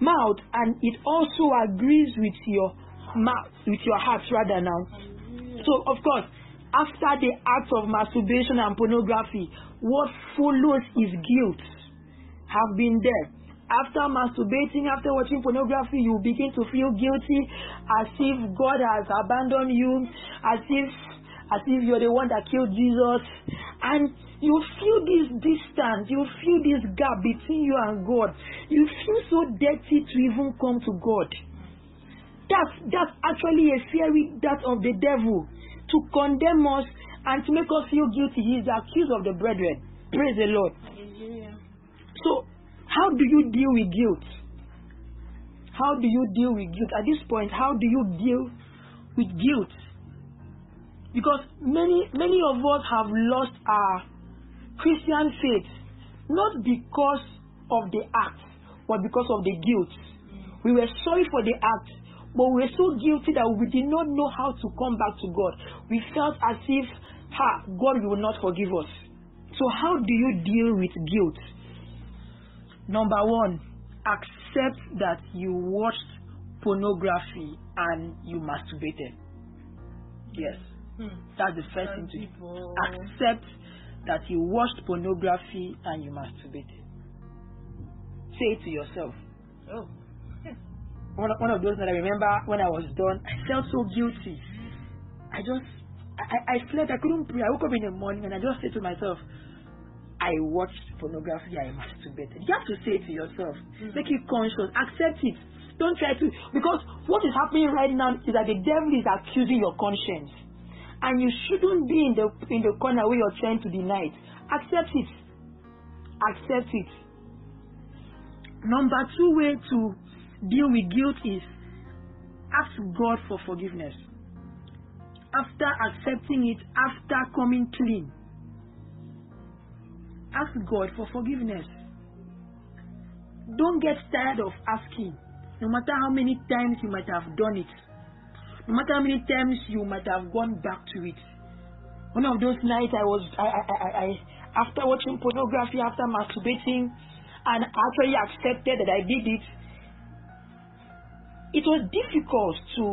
mouth and it also agrees with your mouth, with your heart rather now. So, of course, after the act of masturbation and pornography, what follows is guilt. Have been there. After masturbating, after watching pornography, you begin to feel guilty as if God has abandoned you, as if as if you're the one that killed Jesus. And you feel this distance, you feel this gap between you and God. You feel so dirty to even come to God. That's that's actually a fiery that of the devil to condemn us and to make us feel guilty. He's the accuser of the brethren. Praise the Lord. Hallelujah. So, how do you deal with guilt? How do you deal with guilt? At this point, how do you deal with guilt? Because many many of us have lost our Christian faith not because of the act, but because of the guilt. We were sorry for the act, but we were so guilty that we did not know how to come back to God. We felt as if ha, God will not forgive us. So, how do you deal with guilt? Number one, accept that you watched pornography and you masturbated. Yes, Hmm. that's the first thing to people- Accept that you watched pornography and you masturbated. Say it to yourself. Oh. One of, one of those that I remember when I was done, I felt so guilty. I just, I, I slept, I couldn't pray. I woke up in the morning and I just said to myself, I watched pornography, I masturbated. You have to say it to yourself. Hmm. Make it conscious. Accept it. Don't try to, because what is happening right now is that the devil is accusing your conscience. And you shouldn't be in the in the corner where you're trying to deny it. Accept it. Accept it. Number two way to deal with guilt is ask God for forgiveness. After accepting it, after coming clean, ask God for forgiveness. Don't get tired of asking, no matter how many times you might have done it, no matter how many times you might have gone back to it. One of those nights I was, I, I, I, I after watching pornography, after masturbating, and actually accepted that I did it, it was difficult to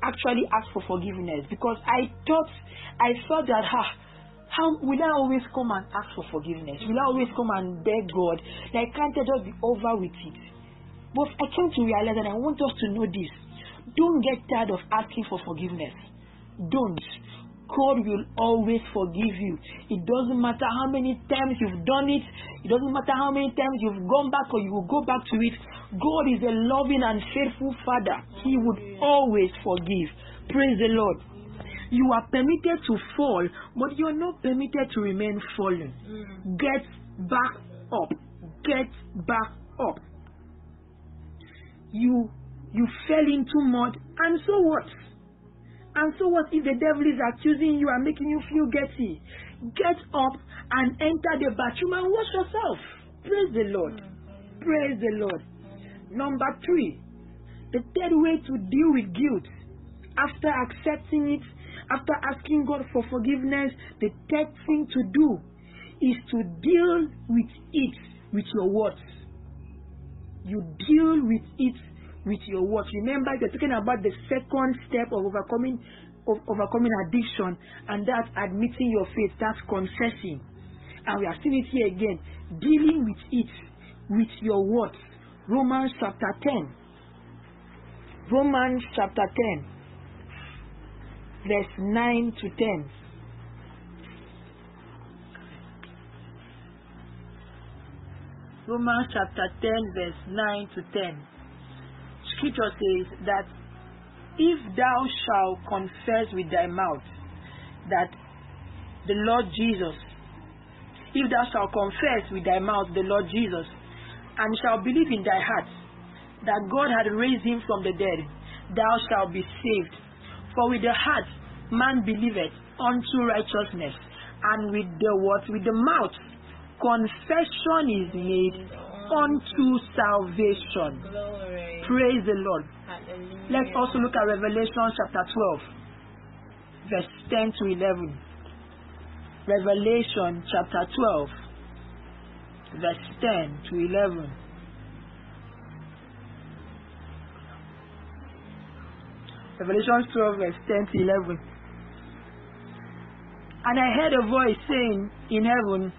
actually ask for forgiveness because I thought I thought that ha how will I always come and ask for forgiveness? Will I always come and beg God? Like can't I just be over with it? But I came to realize and I want us to know this. Don't get tired of asking for forgiveness. Don't. God will always forgive you. It doesn't matter how many times you've done it, it doesn't matter how many times you've gone back or you will go back to it. God is a loving and faithful Father. He would always forgive. Praise the Lord. You are permitted to fall, but you're not permitted to remain fallen. Get back up. Get back up. You you fell into mud, and so what? And so what if the devil is accusing you and making you feel guilty? Get up and enter the bathroom and wash yourself. Praise the Lord. Praise the Lord. Number three, the third way to deal with guilt after accepting it, after asking God for forgiveness, the third thing to do is to deal with it with your words. You deal with it with your words. Remember, you're talking about the second step of overcoming of overcoming addiction, and that's admitting your faith. That's confessing. And we are seeing it here again, dealing with it with your words. Romans chapter 10. Romans chapter 10, verse 9 to 10. Romans chapter 10, verse 9 to 10. Scripture says that if thou shalt confess with thy mouth that the Lord Jesus, if thou shalt confess with thy mouth the Lord Jesus, and shalt believe in thy heart that God had raised him from the dead, thou shalt be saved. For with the heart man believeth unto righteousness, and with the what? With the mouth confession is made unto salvation. Glory. Praise the Lord. Hallelujah. Let's also look at Revelation chapter 12, verse 10 to 11. Revelation chapter 12, verse 10 to 11. Revelation 12, verse 10 to 11. And I heard a voice saying in heaven,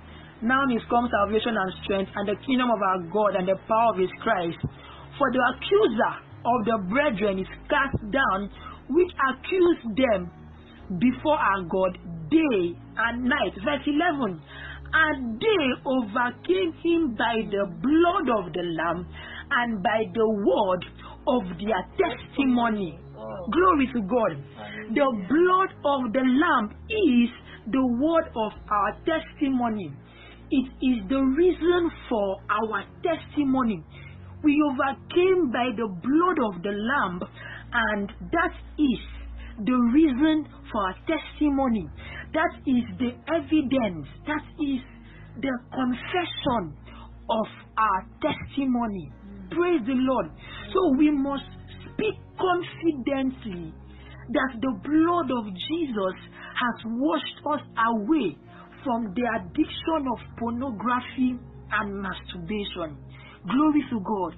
Now is come salvation and strength, and the kingdom of our God, and the power of his Christ. For the accuser of the brethren is cast down, which accused them before our God day and night. Verse 11. And they overcame him by the blood of the Lamb and by the word of their testimony. Glory to God. The blood of the Lamb is the word of our testimony. It is the reason for our testimony. We overcame by the blood of the Lamb, and that is the reason for our testimony. That is the evidence. That is the confession of our testimony. Praise the Lord. So we must speak confidently that the blood of Jesus has washed us away from the addiction of pornography and masturbation. Glory to God.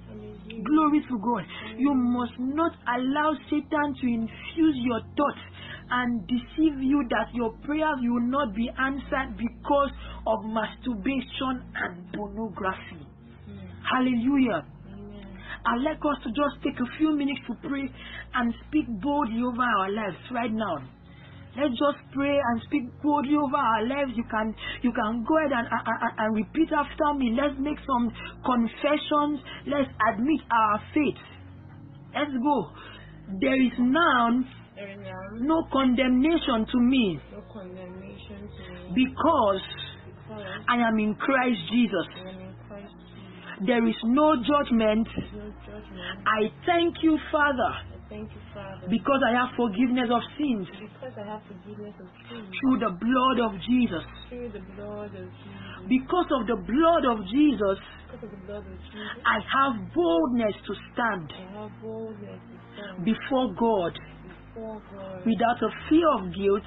Glory to God. You must not allow Satan to infuse your thoughts and deceive you that your prayers will not be answered because of masturbation and pornography. Hallelujah. I'd like us to just take a few minutes to pray and speak boldly over our lives right now. Let's just pray and speak boldly over our lives. You can you can go ahead and, and, and repeat after me. Let's make some confessions. Let's admit our faith. Let's go. There is now There is now no condemnation to me no condemnation to me because because I am in Christ Jesus. In Christ Jesus. There is no judgment. No judgment. I thank you, Father, thank you, Father, because I have forgiveness of sins because I have forgiveness of sins through the blood of Jesus. through the blood of Jesus. Because of the blood of Jesus, Because of the blood of Jesus, I have boldness to stand I have boldness to stand before God before God without a fear of guilt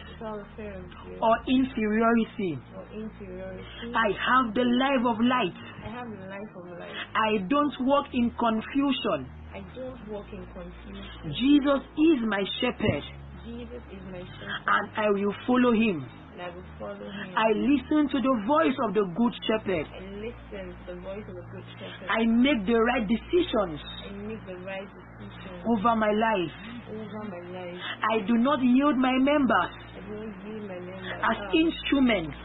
fear of guilt or inferiority. or inferiority. I have the life of light. I have the life of life. I don't walk in confusion. I don't walk in confusion. Jesus is my shepherd, Jesus is my shepherd, and I will follow him. and I will follow him. I listen to the voice of the good shepherd. I listen to the voice of the good shepherd. I make the right decisions I make the right decision over my life. over my life. I do not yield my members I don't use my members as instruments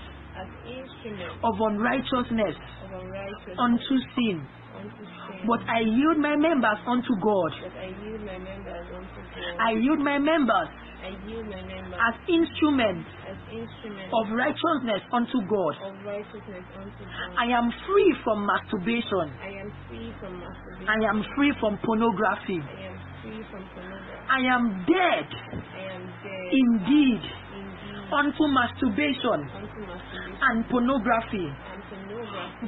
of unrighteousness of unrighteousness unto sin, but I yield my members unto God. I yield my members unto God. I yield my members I yield my members as instruments of righteousness unto God. of righteousness unto God. I am free from masturbation. I am free from masturbation. I am free from pornography. I am free. I am dead I am dead indeed indeed unto masturbation and pornography,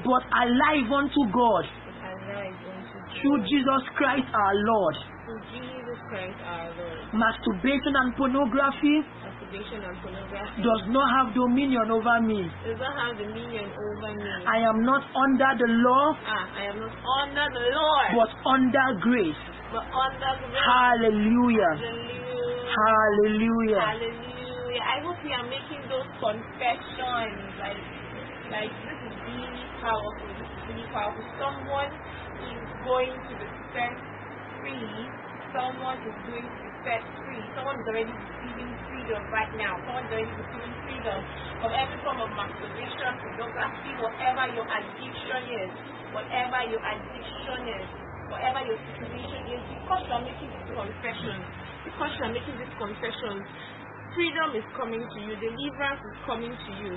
but alive unto God but alive unto God. through Jesus Christ our Lord. Through Jesus Christ our Lord. Masturbation and pornography Masturbation and pornography does not have dominion over me. does not have dominion over me. I am not under the law, ah, I am not under the Lord, but under grace. but under the Lord. Hallelujah. Hallelujah. Hallelujah. I hope we are making those confessions. Like, like this is really powerful. This is really powerful. Someone is going to be set free. Someone is going to be set free. Someone is already receiving freedom right now. Someone is already receiving freedom from every form of masturbation, pornography, whatever your addiction is, whatever your addiction is, whatever your situation is, because you are making these confessions, because you are making these confessions, freedom is coming to you, deliverance is coming to you.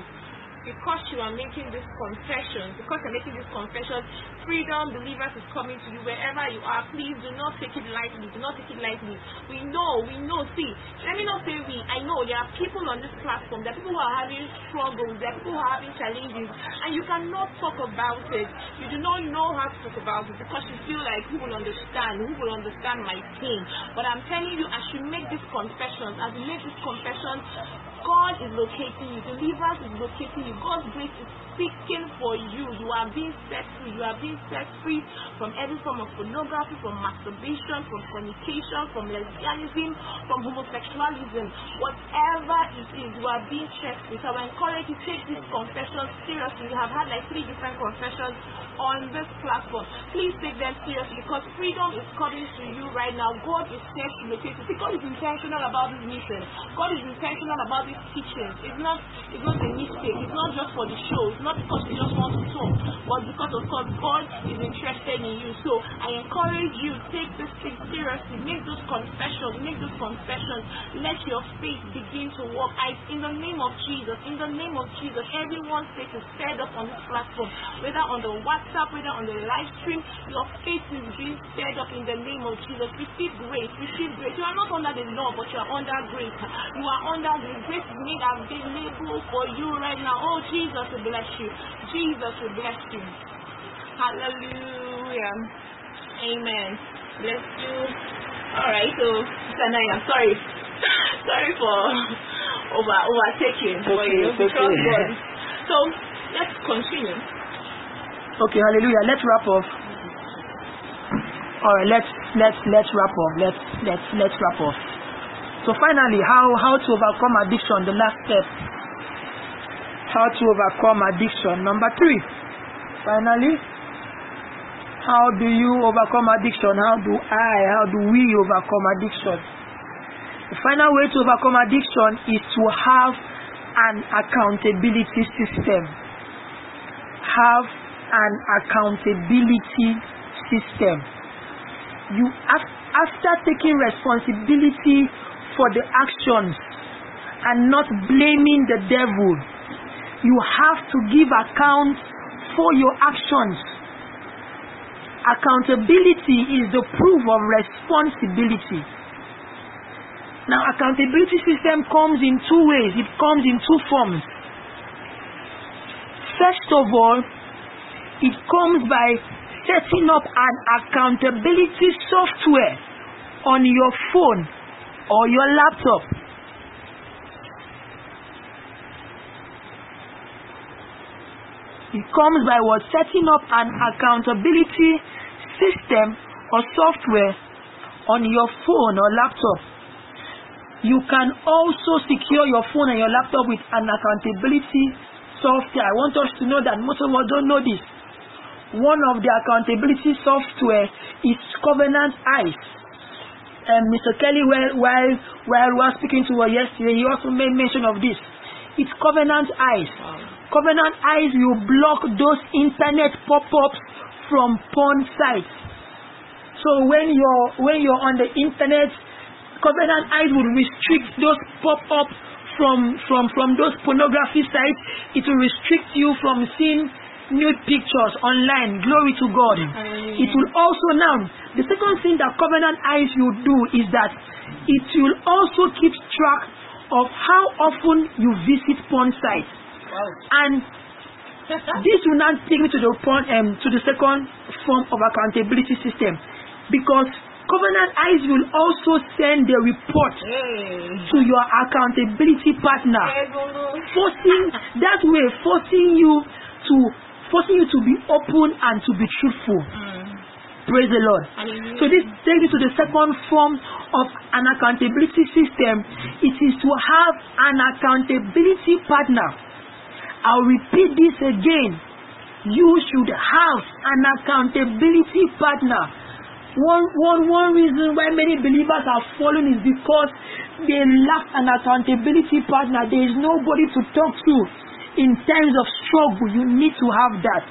Because you are making these confessions, because you're making these confessions, freedom, believers is coming to you wherever you are. Please do not take it lightly. Do not take it lightly. We know, we know. See, let me not say we. I know there are people on this platform. There are people who are having struggles. There are people who are having challenges, and you cannot talk about it. You do not know how to talk about it because you feel like who will understand? Who will understand my pain? But I'm telling you, as you make these confessions, as you make these confessions, God is locating you. Deliverance is locating you. God's grace is speaking for you. You are being set free. You are being set free from every form of pornography, from masturbation, from fornication, from lesbianism, from homosexualism. Whatever it is, you are being set free. So I encourage you to take this confession seriously. We have had like three different confessions on this platform. Please take them seriously because freedom is coming to you right now. God is set to locate you. See, God is intentional about this mission. God is intentional about these teaching. It's not it's not a mistake. It's not just for the show. It's not because we just want to talk, but because of course God is interested in you. So I encourage you take this thing seriously. Make those confessions. Make those confessions. Let your faith begin to work. I in the name of Jesus. In the name of Jesus. Everyone's faith is stirred up on this platform, whether on the WhatsApp, whether on the live stream. Your faith is being stirred up in the name of Jesus. Receive grace. Receive grace. You are not under the law, but you are under grace. You are under the grace made available for you right now. Oh, Jesus bless you. Jesus will bless you. Hallelujah. Amen. Bless you. All right. So, Sanai, I'm sorry. sorry for over overtaking. Okay, you we trust okay. God. So let's continue. Okay, hallelujah. Let's wrap up. All right, let's let's let's wrap up. Let's let's let's wrap up. So finally, how how to overcome addiction? The last step. How to overcome addiction. Number three. Finally, how do you overcome addiction? How do I? How do we overcome addiction? The final way to overcome addiction is to have an accountability system. Have an accountability system. You af- after taking responsibility for the actions and not blaming the devil, you have to give account for your actions. Accountability is the proof of responsibility. Now, accountability system comes in two ways. It comes in two forms. First of all, it comes by setting up an accountability software on your phone or your laptop. It comes by what setting up an accountability system or software on your phone or laptop. You can also secure your phone and your laptop with an accountability software. I want us to know that most of us don't know this. One of the accountability software is Covenant Eyes. Um, Mr. Kelly, while, while, while we were speaking to her yesterday, he also made mention of this. It's Covenant Eyes. Covenant Eyes will block those internet pop-ups from porn sites. So when you're when you're on the internet, Covenant Eyes will restrict those pop-ups from from from those pornography sites. It will restrict you from seeing nude pictures online. Glory to God. It will also now the second thing that Covenant Eyes will do is that it will also keep track of how often you visit porn sites. And this will now take me to the point, um, to the second form of accountability system, because Covenant Eyes will also send the report to your accountability partner, forcing that way forcing you to forcing you to be open and to be truthful. Praise the Lord. So this takes me to the second form of an accountability system. It is to have an accountability partner. I'll repeat this again. You should have an accountability partner. One, one, one reason why many believers are fallen is because they lack an accountability partner. There is nobody to talk to in times of struggle. You need to have that.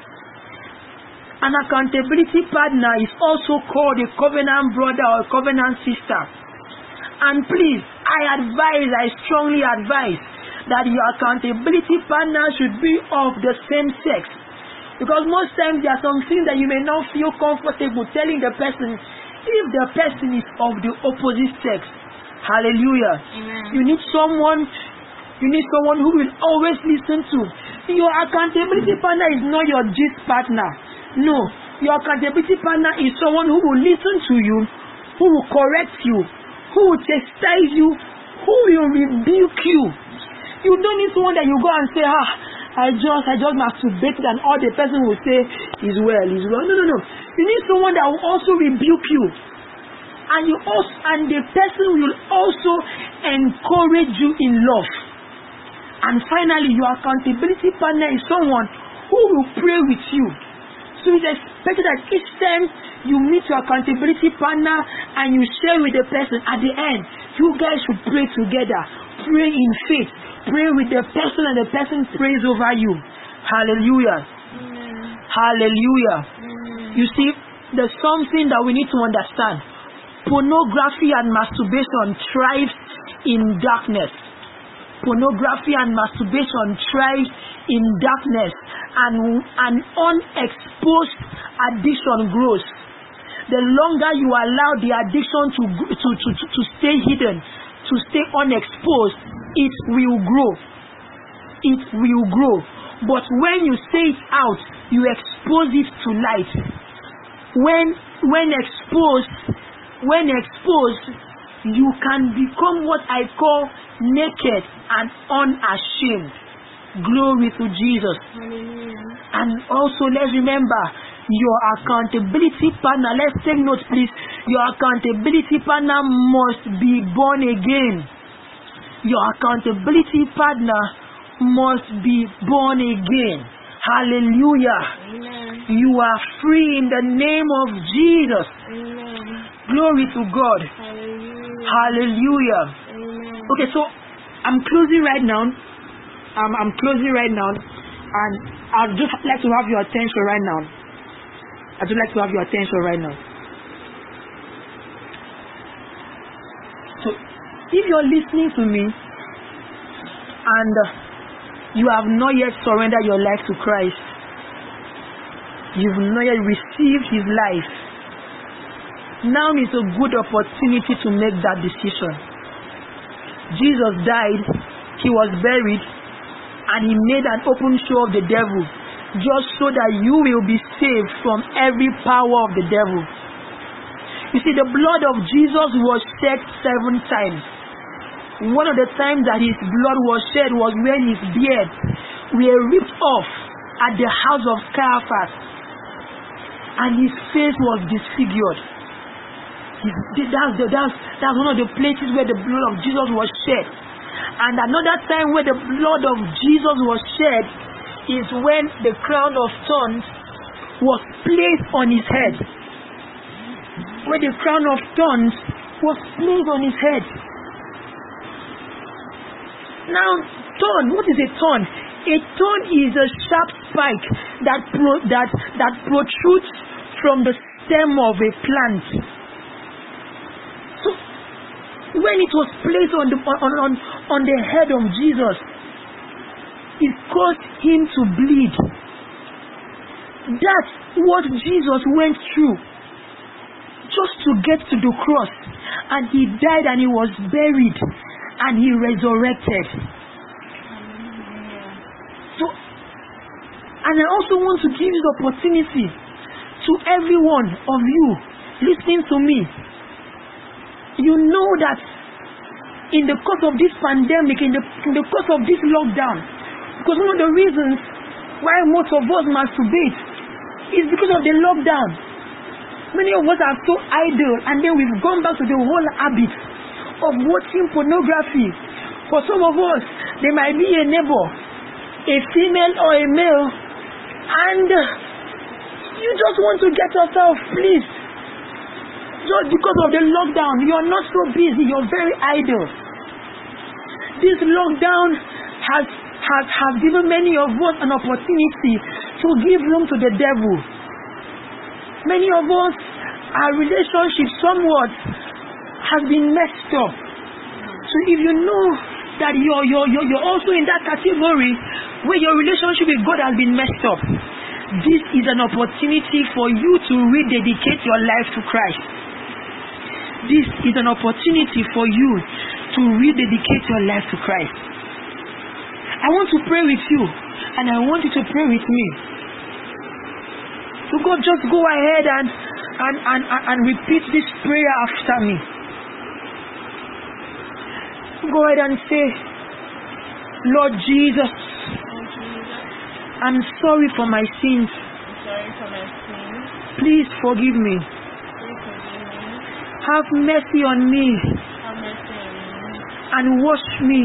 An accountability partner is also called a covenant brother or covenant sister. And please, I advise, I strongly advise that your accountability partner should be of the same sex. Because most times there are some things that you may not feel comfortable telling the person if the person is of the opposite sex. Hallelujah. Amen. You need someone you need someone who will always listen to. Your accountability partner is not your gist partner. No. Your accountability partner is someone who will listen to you, who will correct you, who will chastise you, who will rebuke you. You don't need someone that you go and say, ah, I just, I just masturbated and all the person will say is well, is well. No, no, no. You need someone that will also rebuke you. And you also, and the person will also encourage you in love. And finally, your accountability partner is someone who will pray with you. So it's expected that each time you meet your accountability partner and you share with the person, at the end, you guys should pray together. Pray in faith. Pray with the person and the person prays over you. Hallelujah. Hallelujah. You see, there's something that we need to understand. Pornography and masturbation thrives in darkness. Pornography and masturbation thrives in darkness and an unexposed addiction grows. The longer you allow the addiction to, to, to, to, to stay hidden, to stay unexposed, it will grow. It will grow. But when you say it out, you expose it to light. When when exposed, when exposed, you can become what I call naked and unashamed. Glory to Jesus. And also let's remember your accountability partner. Let's take note, please. Your accountability partner must be born again. Your accountability partner must be born again. Hallelujah. You are free in the name of Jesus. Glory to God. Hallelujah. Okay, so I'm closing right now. Um, I'm closing right now, and I'd just like to have your attention right now. I'd just like to have your attention right now. If you're listening to me and you have not yet surrendered your life to Christ, you've not yet received His life, now is a good opportunity to make that decision. Jesus died, He was buried, and He made an open show of the devil just so that you will be saved from every power of the devil. You see, the blood of Jesus was shed seven times. One of the times that his blood was shed was when his beard were ripped off at the house of Caiaphas and his face was disfigured. is that's the that's that's one of the places where the blood of Jesus was shed. And another time where the blood of Jesus was shed is when the crown of thorns was placed on his head. Where the crown of thorns was placed on his head. Now, thorn, what is a thorn? A thorn is a sharp spike that pro, that that protrudes from the stem of a plant. So, when it was placed on the on on, on the head of Jesus, it caused him to bleed. That's what Jesus went through just to get to the cross. And he died and he was buried and he resurrected. So, and I also want to give this opportunity to every one of you listening to me. You know that in the course of this pandemic, in the, in the course of this lockdown, because one of the reasons why most of us masturbate is because of the lockdown. Many of us are so idle and then we've gone back to the whole habit of watching pornography. For some of us, there might be a neighbor, a female or a male, and you just want to get yourself pleased. Just because of the lockdown, you're not so busy, you're very idle. This lockdown has has, has given many of us an opportunity to give room to the devil. Many of us, our relationship somewhat has been messed up. So if you know that you're, you're, you're, you're also in that category where your relationship with God has been messed up, this is an opportunity for you to rededicate your life to Christ. This is an opportunity for you to rededicate your life to Christ. I want to pray with you, and I want you to pray with me. So God, just go ahead and and, and, and repeat this prayer after me. Go ahead and say, Lord Jesus, I'm sorry for my sins. sorry for my sins. Please forgive me. Please forgive me. Have mercy on me Have mercy on me and wash me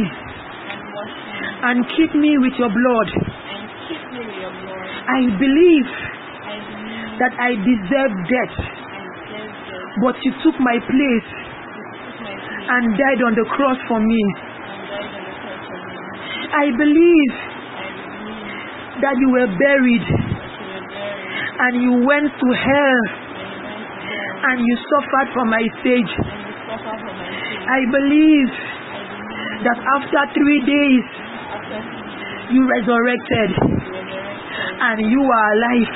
and wash me and keep me with your blood. and keep me with your blood. I believe I believe that I deserve death, but you took my place and died on the cross for me. I believe that you were buried and you went to hell and you suffered for my sake. I believe that after three days you resurrected and you are alive.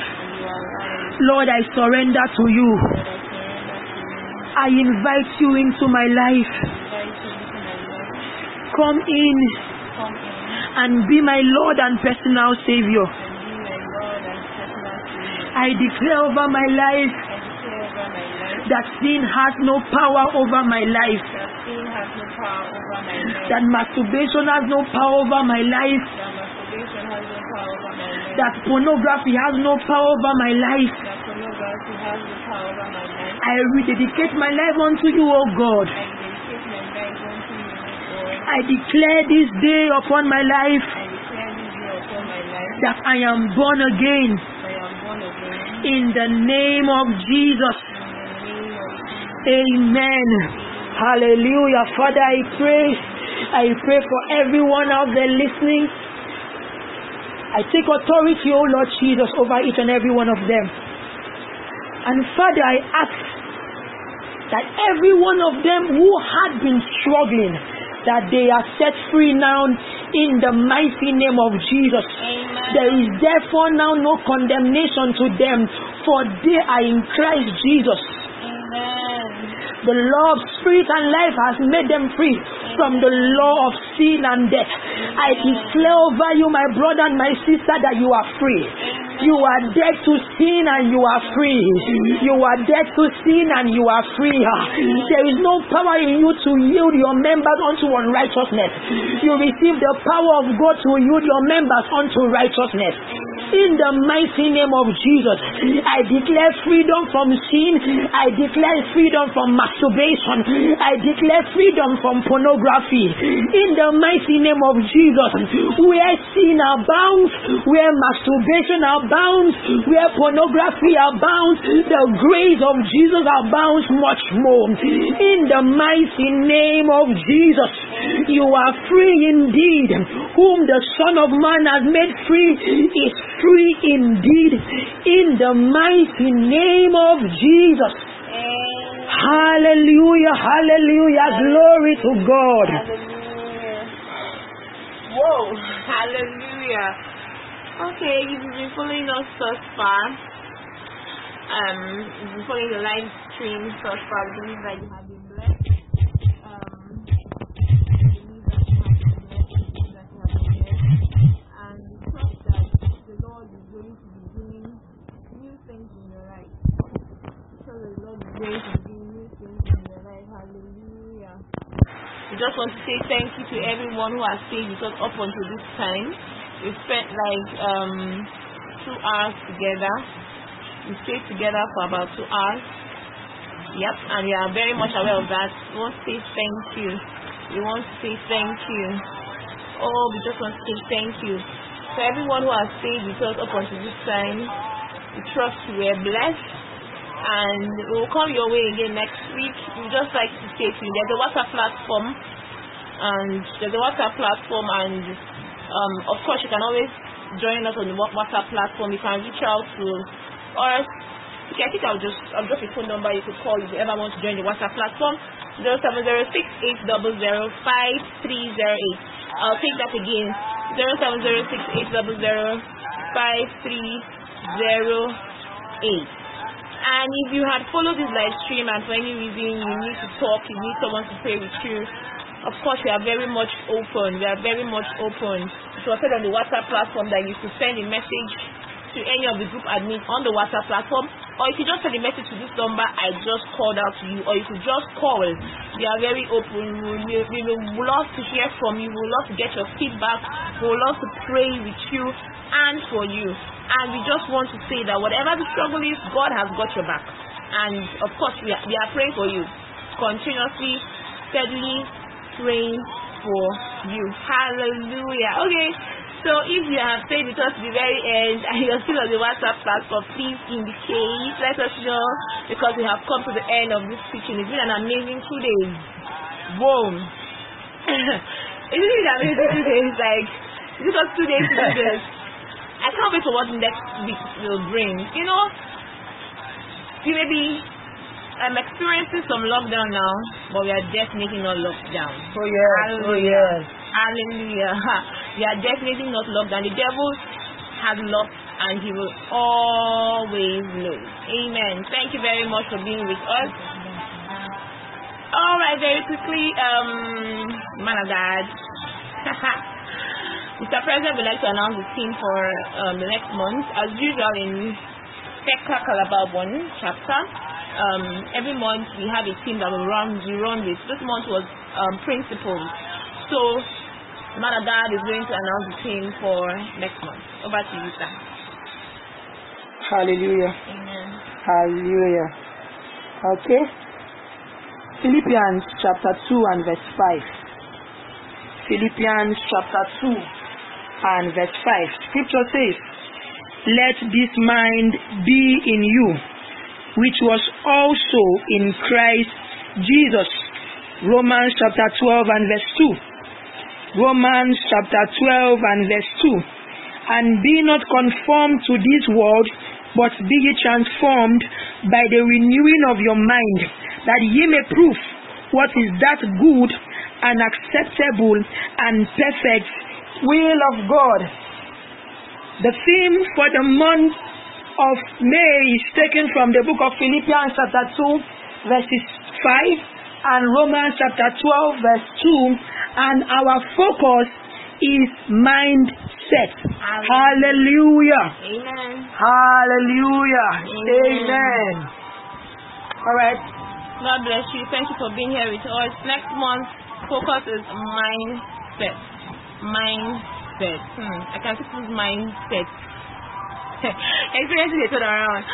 And you are alive. Lord, I surrender to you. I surrender to you. I invite you into my life. I invite you into my life. Come in and be my Lord and personal Savior. and be my Lord and personal Savior. I declare over my life I declare over my life that sin has no power over my life, that sin has no power over my life. that masturbation has no power over my life, has no power over my life. that pornography has no power over my life. that pornography has no power over my life. I rededicate my life unto you, O God. I dedicate my life unto you, Lord. I declare this day upon my life I declare this day upon my life that I am born again I am born again in the name of Jesus. in the name of Jesus. Amen. Hallelujah. Father, I pray. I pray for everyone out there listening. I take authority, O Lord Jesus, over each and every one of them. And Father, I ask that every one of them who had been struggling, that they are set free now in the mighty name of Jesus. There is therefore now no condemnation to them, for they are in Christ Jesus. The law of spirit and life has made them free from the law of sin and death. I declare over you, my brother and my sister, that you are free. You are dead to sin and you are free. You are dead to sin and you are free. There is no power in you to yield your members unto unrighteousness. You receive the power of God to yield your members unto righteousness. In the mighty name of Jesus, I declare freedom from sin. I declare freedom from masturbation. I declare freedom from pornography. In the mighty name of Jesus, where sin abounds, where masturbation abounds, where pornography abounds, the grace of Jesus abounds much more. In the mighty name of Jesus, you are free indeed. Whom the Son of Man has made free is free indeed. In the mighty name of Jesus. Hallelujah, hallelujah, glory to God. Whoa, hallelujah. Okay, you've been following us thus far, um, you've been following the live stream thus far, we believe that you have been blessed. Um, and we trust that the Lord is going to be doing new things in your life. Because the Lord is going to be doing new things in your life. Hallelujah. We just want to say thank you to everyone who has stayed with us up until this time. We spent like um, two hours together. We stayed together for about two hours. Yep, and we are very much aware of that. We want to say thank you. We want to say thank you. Oh, we just want to say thank you. To everyone who has stayed with us up until this time, we trust you were blessed and we'll come your way again next week. We just like to say to you, there's a WhatsApp platform, and there's a WhatsApp platform, and um, of course you can always join us on the Wha- WhatsApp platform. You can reach out to us. Okay, I think I'll just I'll drop a phone number you could call if you ever want to join the WhatsApp platform. Zero seven zero six eight double zero five three zero eight. I'll take that again. Zero seven zero six eight double zero five three zero eight. And if you had followed this live stream and for any reason you need to talk, you need someone to pray with you, of course we are very much open. We are very much open. It was said on the WhatsApp platform that you could send a message to any of the group admins on the WhatsApp platform, or if you just send a message to this number I just called out to you, or you could just call. We are very open. We, would love to hear from you. We would love to get your feedback. We would love to pray with you and for you. And we just want to say that whatever the struggle is, God has got your back. And of course, we are, we are praying for you continuously, steadily praying for you. Hallelujah. Okay. So if you have stayed with us to the very end and you're still on the WhatsApp platform, please indicate, let us know because we have come to the end of this teaching. It's been an amazing two days. Boom. Isn't it amazing two days? Like, it us two days to do this. I can't wait for what next week will bring. You know, you may be um, experiencing some lockdown now, but we are definitely not locked down. Oh yes, oh yes. Hallelujah. We are definitely not locked down. The devil has lost and he will always lose. Amen. Thank you very much for being with us. All right, very quickly, um, man of God. Mr. President would like to announce the theme for um, the next month. As usual in Calabar 1 chapter, um, every month we have a team that we run, we run with. This month was um, principles. So, God is going to announce the team for next month. Over to you, sir. Hallelujah. Amen. Hallelujah. Okay. Philippians chapter 2 and verse 5. Philippians chapter 2 and verse 5. Scripture says, Let this mind be in you, which was also in Christ Jesus. Romans chapter 12 and verse 2. Romans chapter 12 and verse 2. And be not conformed to this world, but be ye transformed by the renewing of your mind, that ye may prove what is that good and acceptable and perfect will of God. The theme for the month of May is taken from the book of Philippians chapter 2 verses 5 and Romans chapter 12 verse 2 and our focus is mindset. Hallelujah. Amen. Hallelujah. Amen. Amen. All right. God bless you. Thank you for being here with us. Next month, focus is mindset. Mindset. Hmm. I can see people's mindset. experiencing a turnaround.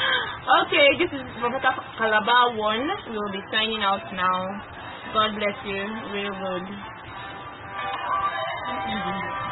Okay, this is Rebecca Calabar one. We will be signing out now. God bless you. Real good. Mm-hmm.